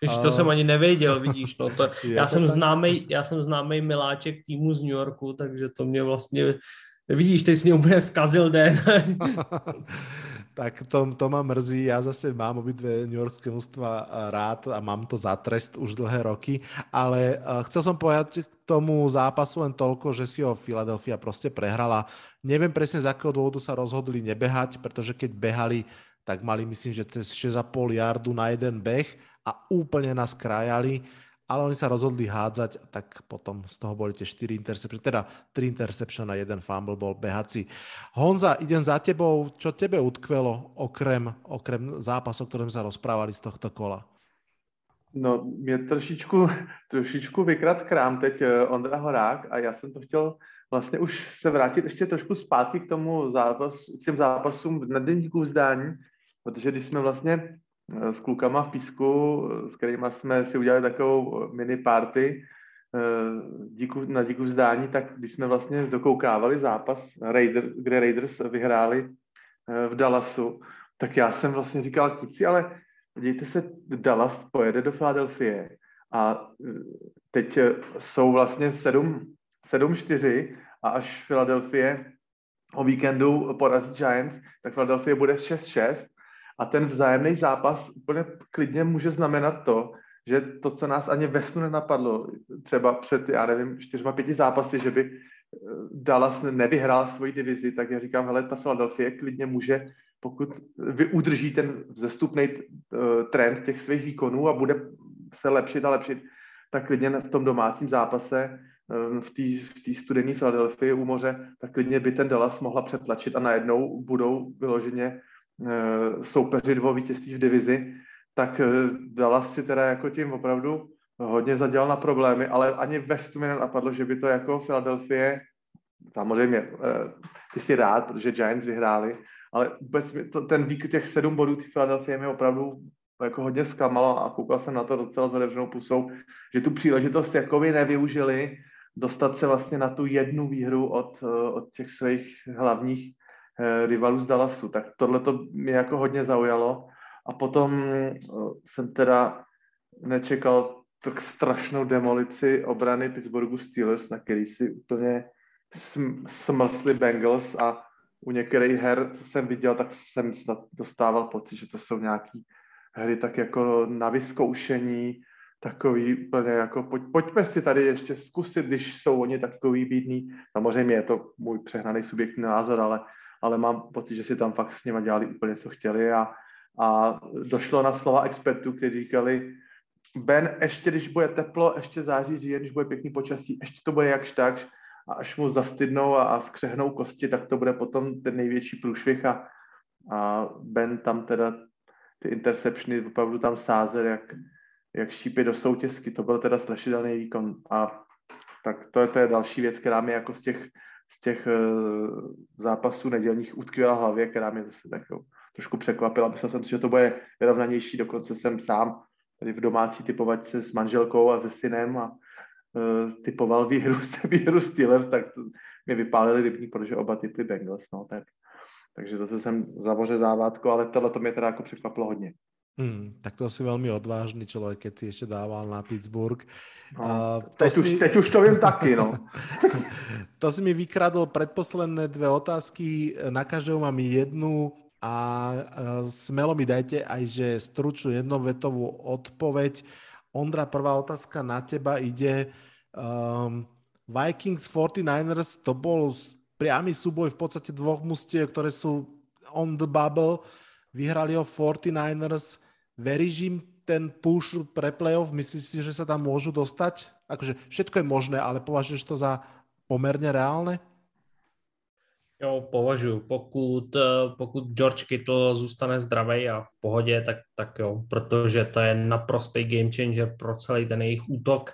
Když to uh, jsem ani nevěděl, vidíš, no to, *laughs* já, to jsem známý, já jsem známý miláček týmu z New Yorku, takže to mě vlastně, vidíš, teď jsi mě úplně zkazil den. *laughs* tak to, to ma mrzí. Ja zase mám obidve New Yorkské mužstva rád a mám to za trest už dlhé roky, ale chcel som povedať k tomu zápasu len toľko, že si ho Philadelphia proste prehrala. Neviem presne z akého dôvodu sa rozhodli nebehať, pretože keď behali, tak mali myslím, že cez 6,5 yardu na jeden beh a úplne nás krajali ale oni sa rozhodli hádzať, tak potom z toho boli tie 4 interception, teda 3 interception a jeden fumble bol behací. Honza, idem za tebou, čo tebe utkvelo okrem, okrem zápasov, ktorým sa rozprávali z tohto kola? No, mě trošičku, trošičku vykrat krám teď eh, Ondra Horák a já jsem to chtěl vlastně už se vrátit ještě trošku zpátky k tomu zápasu, k těm zápasům na denníku vzdání, protože když jsme vlastně s klukama v Písku, eh, s kterými jsme si udělali takovou eh, mini party díku, na díku vzdání, tak když jsme vlastně dokoukávali zápas, Raider, kde Raiders vyhráli v Dallasu, tak já jsem vlastně říkal, kluci, ale dějte se, Dallas pojede do Philadelphie a teď jsou vlastně 7-4 a až Philadelphia o víkendu porazí Giants, tak Philadelphia bude 6-6 a ten vzájemný zápas úplně klidně může znamenat to, že to, co nás ani ve snu nenapadlo, třeba před, já nevím, čtyřma, pěti zápasy, že by eh, Dallas nevyhrál svoji divizi, tak já říkám, hele, ta Philadelphia klidně může, pokud udrží ten vzestupný uh, trend těch svých výkonů a bude se lepšit a lepšit, tak klidně v tom domácím zápase v té v studené Philadelphia u moře, tak klidně by ten Dallas mohla přetlačit a najednou budou vyloženě Eh, soupeři dvou vítězství v divizi, tak eh, Dallas si teda jako tím opravdu hodně zadělal na problémy, ale ani ve mi nenapadlo, že by to jako Philadelphia, samozřejmě eh, ty si rád, protože Giants vyhráli, ale vůbec to, ten vík těch sedm bodů ty Philadelphia mi opravdu jako hodně zklamalo a koukal jsem na to docela s pusou, že tu příležitost jakoby nevyužili dostat se vlastně na tu jednu výhru od, od těch svých hlavních Eh, rivalů z Dallasu. Tak tohle to mě jako hodně zaujalo. A potom eh, jsem teda nečekal tak strašnou demolici obrany Pittsburghu Steelers, na který si úplně sm- smlsli Bengals a u některých her, co jsem viděl, tak jsem snad dostával pocit, že to jsou nějaký hry tak jako na vyzkoušení, takový úplně jako, pojď, pojďme si tady ještě zkusit, když jsou oni takový bídní. Samozřejmě je to můj přehnaný subjektní názor, ale, ale mám pocit, že si tam fakt s nimi dělali úplně, co chtěli a, a došlo na slova expertů, kteří říkali, Ben, ještě když bude teplo, ještě září říjen, když bude pěkný počasí, ještě to bude jakž tak, a až mu zastydnou a, a skřehnou kosti, tak to bude potom ten největší průšvih a, a Ben tam teda ty interceptiony opravdu tam sázel jak, jak šípy do soutězky. To byl teda strašidelný výkon. A tak to je, to je další věc, která mi jako z těch, z těch uh, zápasů nedělních utkvěla hlavě, která mě zase tak jo, trošku překvapila. Myslel jsem si, že to bude vyrovnanější, dokonce jsem sám tady v domácí typovačce s manželkou a se synem a uh, typoval výhru, *laughs* výhru Steelers, tak to mě vypálili rybník, protože oba typy Bengals, no, tak, takže zase jsem zavoře závátko, ale tohle to mě teda jako překvapilo hodně. Hmm, tak to si veľmi odvážny človek, keď si ešte dával na Pittsburgh. No, uh, teď, už, mi... teď už to viem taky, no. *laughs* to si mi vykradol predposledné dve otázky. Na každého mám jednu a smelo mi dajte aj, že stručnú jednovetovú odpoveď. Ondra, prvá otázka na teba ide. Um, Vikings 49ers, to bol priamy súboj v podstate dvoch mustiev, ktoré sú on the bubble. Vyhrali ho 49ers Veríš im ten push pre playoff? Myslíš si, že sa tam môžu dostať? Akože všetko je možné, ale považuješ to za pomerne reálne? Jo, považuji. Pokud, eh, pokud George Kittle zůstane zdravý a v pohodě, tak, tak jo, protože to je naprostý game changer pro celý ten jejich útok.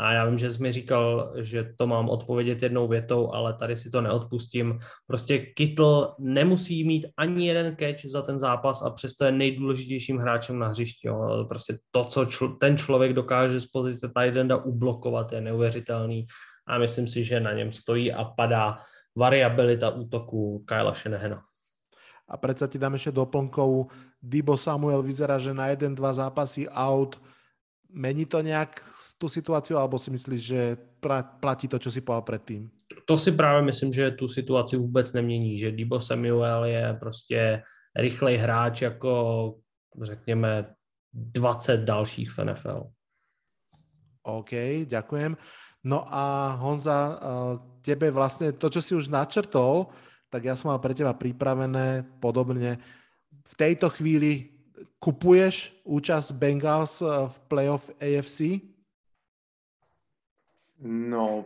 A já vím, že jsi mi říkal, že to mám odpovědět jednou větou, ale tady si to neodpustím. Prostě Kittle nemusí mít ani jeden catch za ten zápas a přesto je nejdůležitějším hráčem na hřišti. Jo. Prostě to, co čl- ten člověk dokáže z pozice Tidenda ublokovat, je neuvěřitelný a myslím si, že na něm stojí a padá variabilita útoku Kyla Shanahana. A predsa ti dám ešte doplnkovú. Dibo Samuel vyzerá, že na jeden, dva zápasy out. Mení to nejak tu situaci, alebo si myslíš, že platí to, čo si povedal předtím? To si právě myslím, že tu situaci vůbec nemění, že Debo Samuel je prostě rychlej hráč jako řekněme 20 dalších v NFL. OK, ďakujem. No a Honza, tebe vlastne to, čo si už načrtol, tak ja som mal pre teba pripravené podobne. V tejto chvíli kupuješ účast Bengals v playoff AFC? No,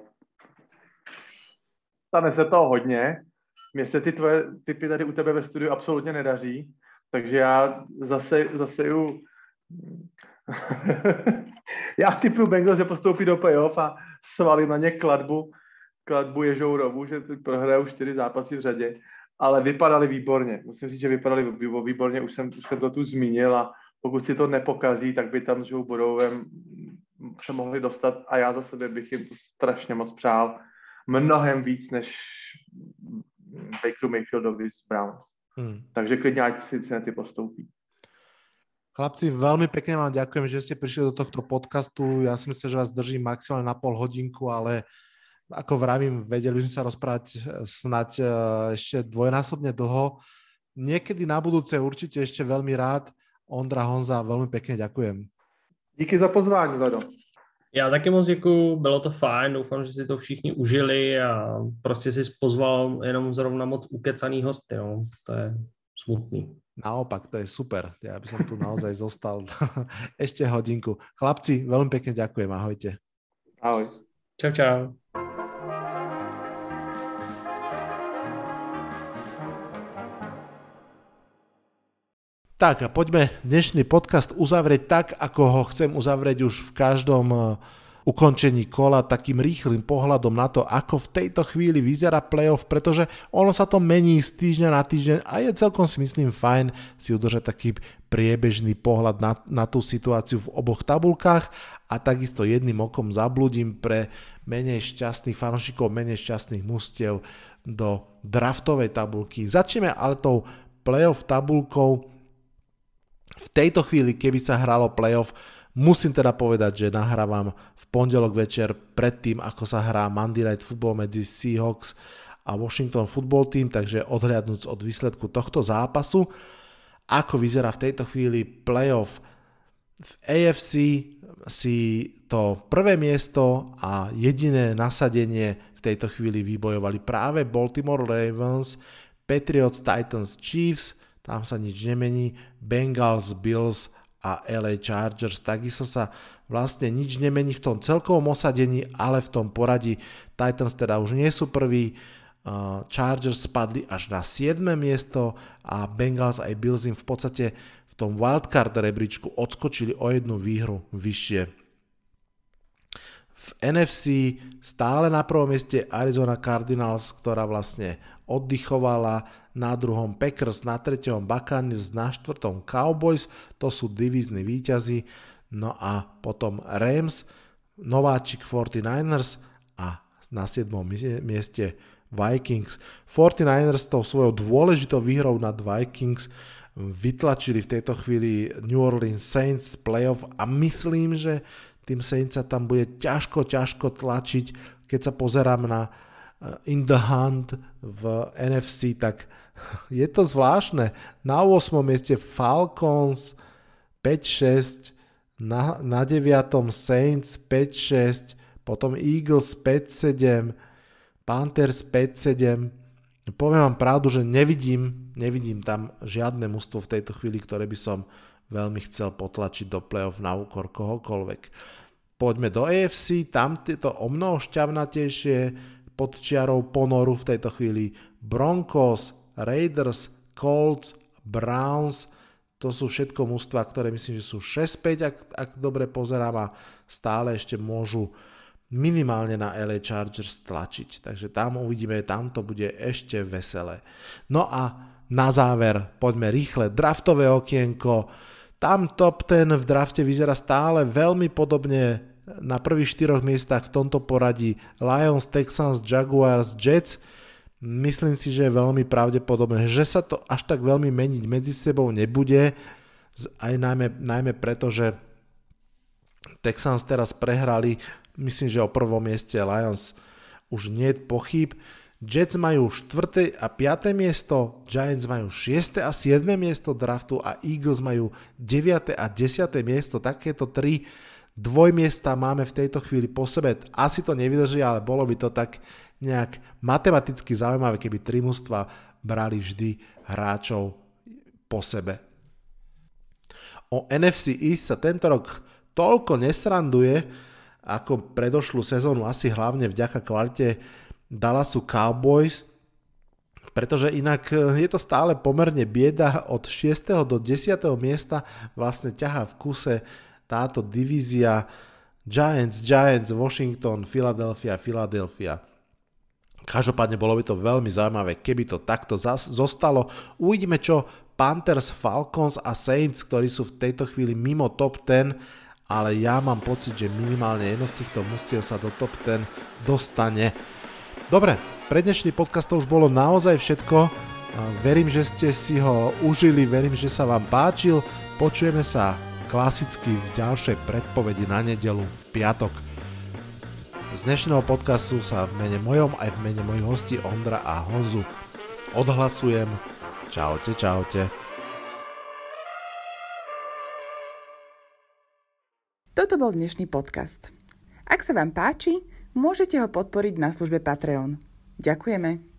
stane se to hodně. Mně se ty tvoje typy tady u tebe ve studiu absolutně nedaří, takže já zase, zase ju... *laughs* já typu Bengals, že postoupí do playoff a svalím na ně kladbu, kladbu Ježourovu, že prohrajou čtyři zápasy v řadě, ale vypadali výborně. Musím říct, že vypadali výborně, už jsem, už jsem to tu zmínil a pokud si to nepokazí, tak by tam s Joe Burrowem se mohli dostat a já za sebe bych jim to strašně moc přál. Mnohem víc než Bakeru Mayfieldovi z Browns. Hmm. Takže klidně ať si ty postoupí. Chlapci, veľmi pekne vám ďakujem, že ste prišli do tohto podcastu. Ja si myslím, že vás držím maximálne na pol hodinku, ale ako vravím, vedeli by sme sa rozprávať snať eh, ešte dvojnásobne dlho. Niekedy na budúce určite ešte veľmi rád. Ondra Honza, veľmi pekne ďakujem. Díky za pozvání, Ledo. Já taky moc děkuju, bylo to fajn, doufám, že si to všichni užili a prostě si pozval jenom zrovna moc ukecaný hosty, no. to je smutný. Naopak, to je super, ja by som tu naozaj zostal *laughs* ešte hodinku. Chlapci, veľmi pekne ďakujem, ahojte. Ahoj. Čau, čau. Tak a poďme dnešný podcast uzavrieť tak, ako ho chcem uzavrieť už v každom eh, ukončení kola takým rýchlým pohľadom na to, ako v tejto chvíli vyzerá playoff, pretože ono sa to mení z týždňa na týždeň a je celkom si myslím fajn si udržať taký priebežný pohľad na, na tú situáciu v oboch tabulkách a takisto jedným okom zabludím pre menej šťastných fanúšikov, menej šťastných mustiev do draftovej tabulky. Začneme ale tou playoff tabulkou v tejto chvíli, keby sa hralo playoff, Musím teda povedať, že nahrávam v pondelok večer predtým, ako sa hrá Monday Night Football medzi Seahawks a Washington Football Team, takže odhľadnúc od výsledku tohto zápasu, ako vyzerá v tejto chvíli playoff v AFC si to prvé miesto a jediné nasadenie v tejto chvíli vybojovali práve Baltimore Ravens, Patriots, Titans, Chiefs, tam sa nič nemení, Bengals, Bills a LA Chargers. Takisto sa vlastne nič nemení v tom celkovom osadení, ale v tom poradí Titans teda už nie sú prví, uh, Chargers spadli až na 7. miesto a Bengals aj Bills im v podstate v tom wildcard rebríčku odskočili o jednu výhru vyššie. V NFC stále na prvom mieste Arizona Cardinals, ktorá vlastne oddychovala, na druhom Packers, na treťom Buccaneers, na štvrtom Cowboys, to sú divízni výťazí, no a potom Rams, nováčik 49ers a na 7. mieste Vikings. 49ers tou svojou dôležitou výhrou nad Vikings vytlačili v tejto chvíli New Orleans Saints playoff a myslím, že tým Saints sa tam bude ťažko, ťažko tlačiť. Keď sa pozerám na eh, In the Hunt v NFC, tak *laughs* je to zvláštne. Na 8. mieste Falcons 5-6, na, na 9. Saints 5-6, potom Eagles 5-7, Panthers 5-7. Poviem vám pravdu, že nevidím, nevidím tam žiadne mústvo v tejto chvíli, ktoré by som veľmi chcel potlačiť do playoff na úkor kohokoľvek. Poďme do AFC, tam je to o mnoho šťavnatejšie pod čiarou ponoru v tejto chvíli. Broncos, Raiders, Colts, Browns, to sú všetko mústva, ktoré myslím, že sú 6-5, ak, ak dobre pozerám a stále ešte môžu minimálne na LA Chargers tlačiť. Takže tam uvidíme, tam to bude ešte veselé. No a na záver poďme rýchle draftové okienko. Tam top 10 v drafte vyzerá stále veľmi podobne na prvých štyroch miestach v tomto poradí Lions, Texans, Jaguars, Jets. Myslím si, že je veľmi pravdepodobné, že sa to až tak veľmi meniť medzi sebou nebude, aj najmä, najmä preto, že Texans teraz prehrali, myslím, že o prvom mieste Lions už nie je pochyb. Jets majú 4. a 5. miesto, Giants majú 6. a 7. miesto draftu a Eagles majú 9. a 10. miesto. Takéto tri dvojmiesta máme v tejto chvíli po sebe. Asi to nevydrží, ale bolo by to tak nejak matematicky zaujímavé, keby tri mužstva brali vždy hráčov po sebe. O NFC East sa tento rok toľko nesranduje, ako predošlú sezónu, asi hlavne vďaka kvalite Dallasu Cowboys, pretože inak e, je to stále pomerne bieda od 6. do 10. miesta vlastne ťaha v kuse táto divízia Giants, Giants, Washington, Philadelphia, Philadelphia. Každopádne bolo by to veľmi zaujímavé, keby to takto zostalo. Uvidíme, čo Panthers, Falcons a Saints, ktorí sú v tejto chvíli mimo top 10, ale ja mám pocit, že minimálne jedno z týchto mustiev sa do top 10 dostane. Dobre, pre dnešný podcast to už bolo naozaj všetko. Verím, že ste si ho užili, verím, že sa vám páčil. Počujeme sa klasicky v ďalšej predpovedi na nedelu v piatok. Z dnešného podcastu sa v mene mojom aj v mene mojich hostí Ondra a Honzu odhlasujem. Čaute, čaute. Toto bol dnešný podcast. Ak sa vám páči, môžete ho podporiť na službe Patreon. Ďakujeme.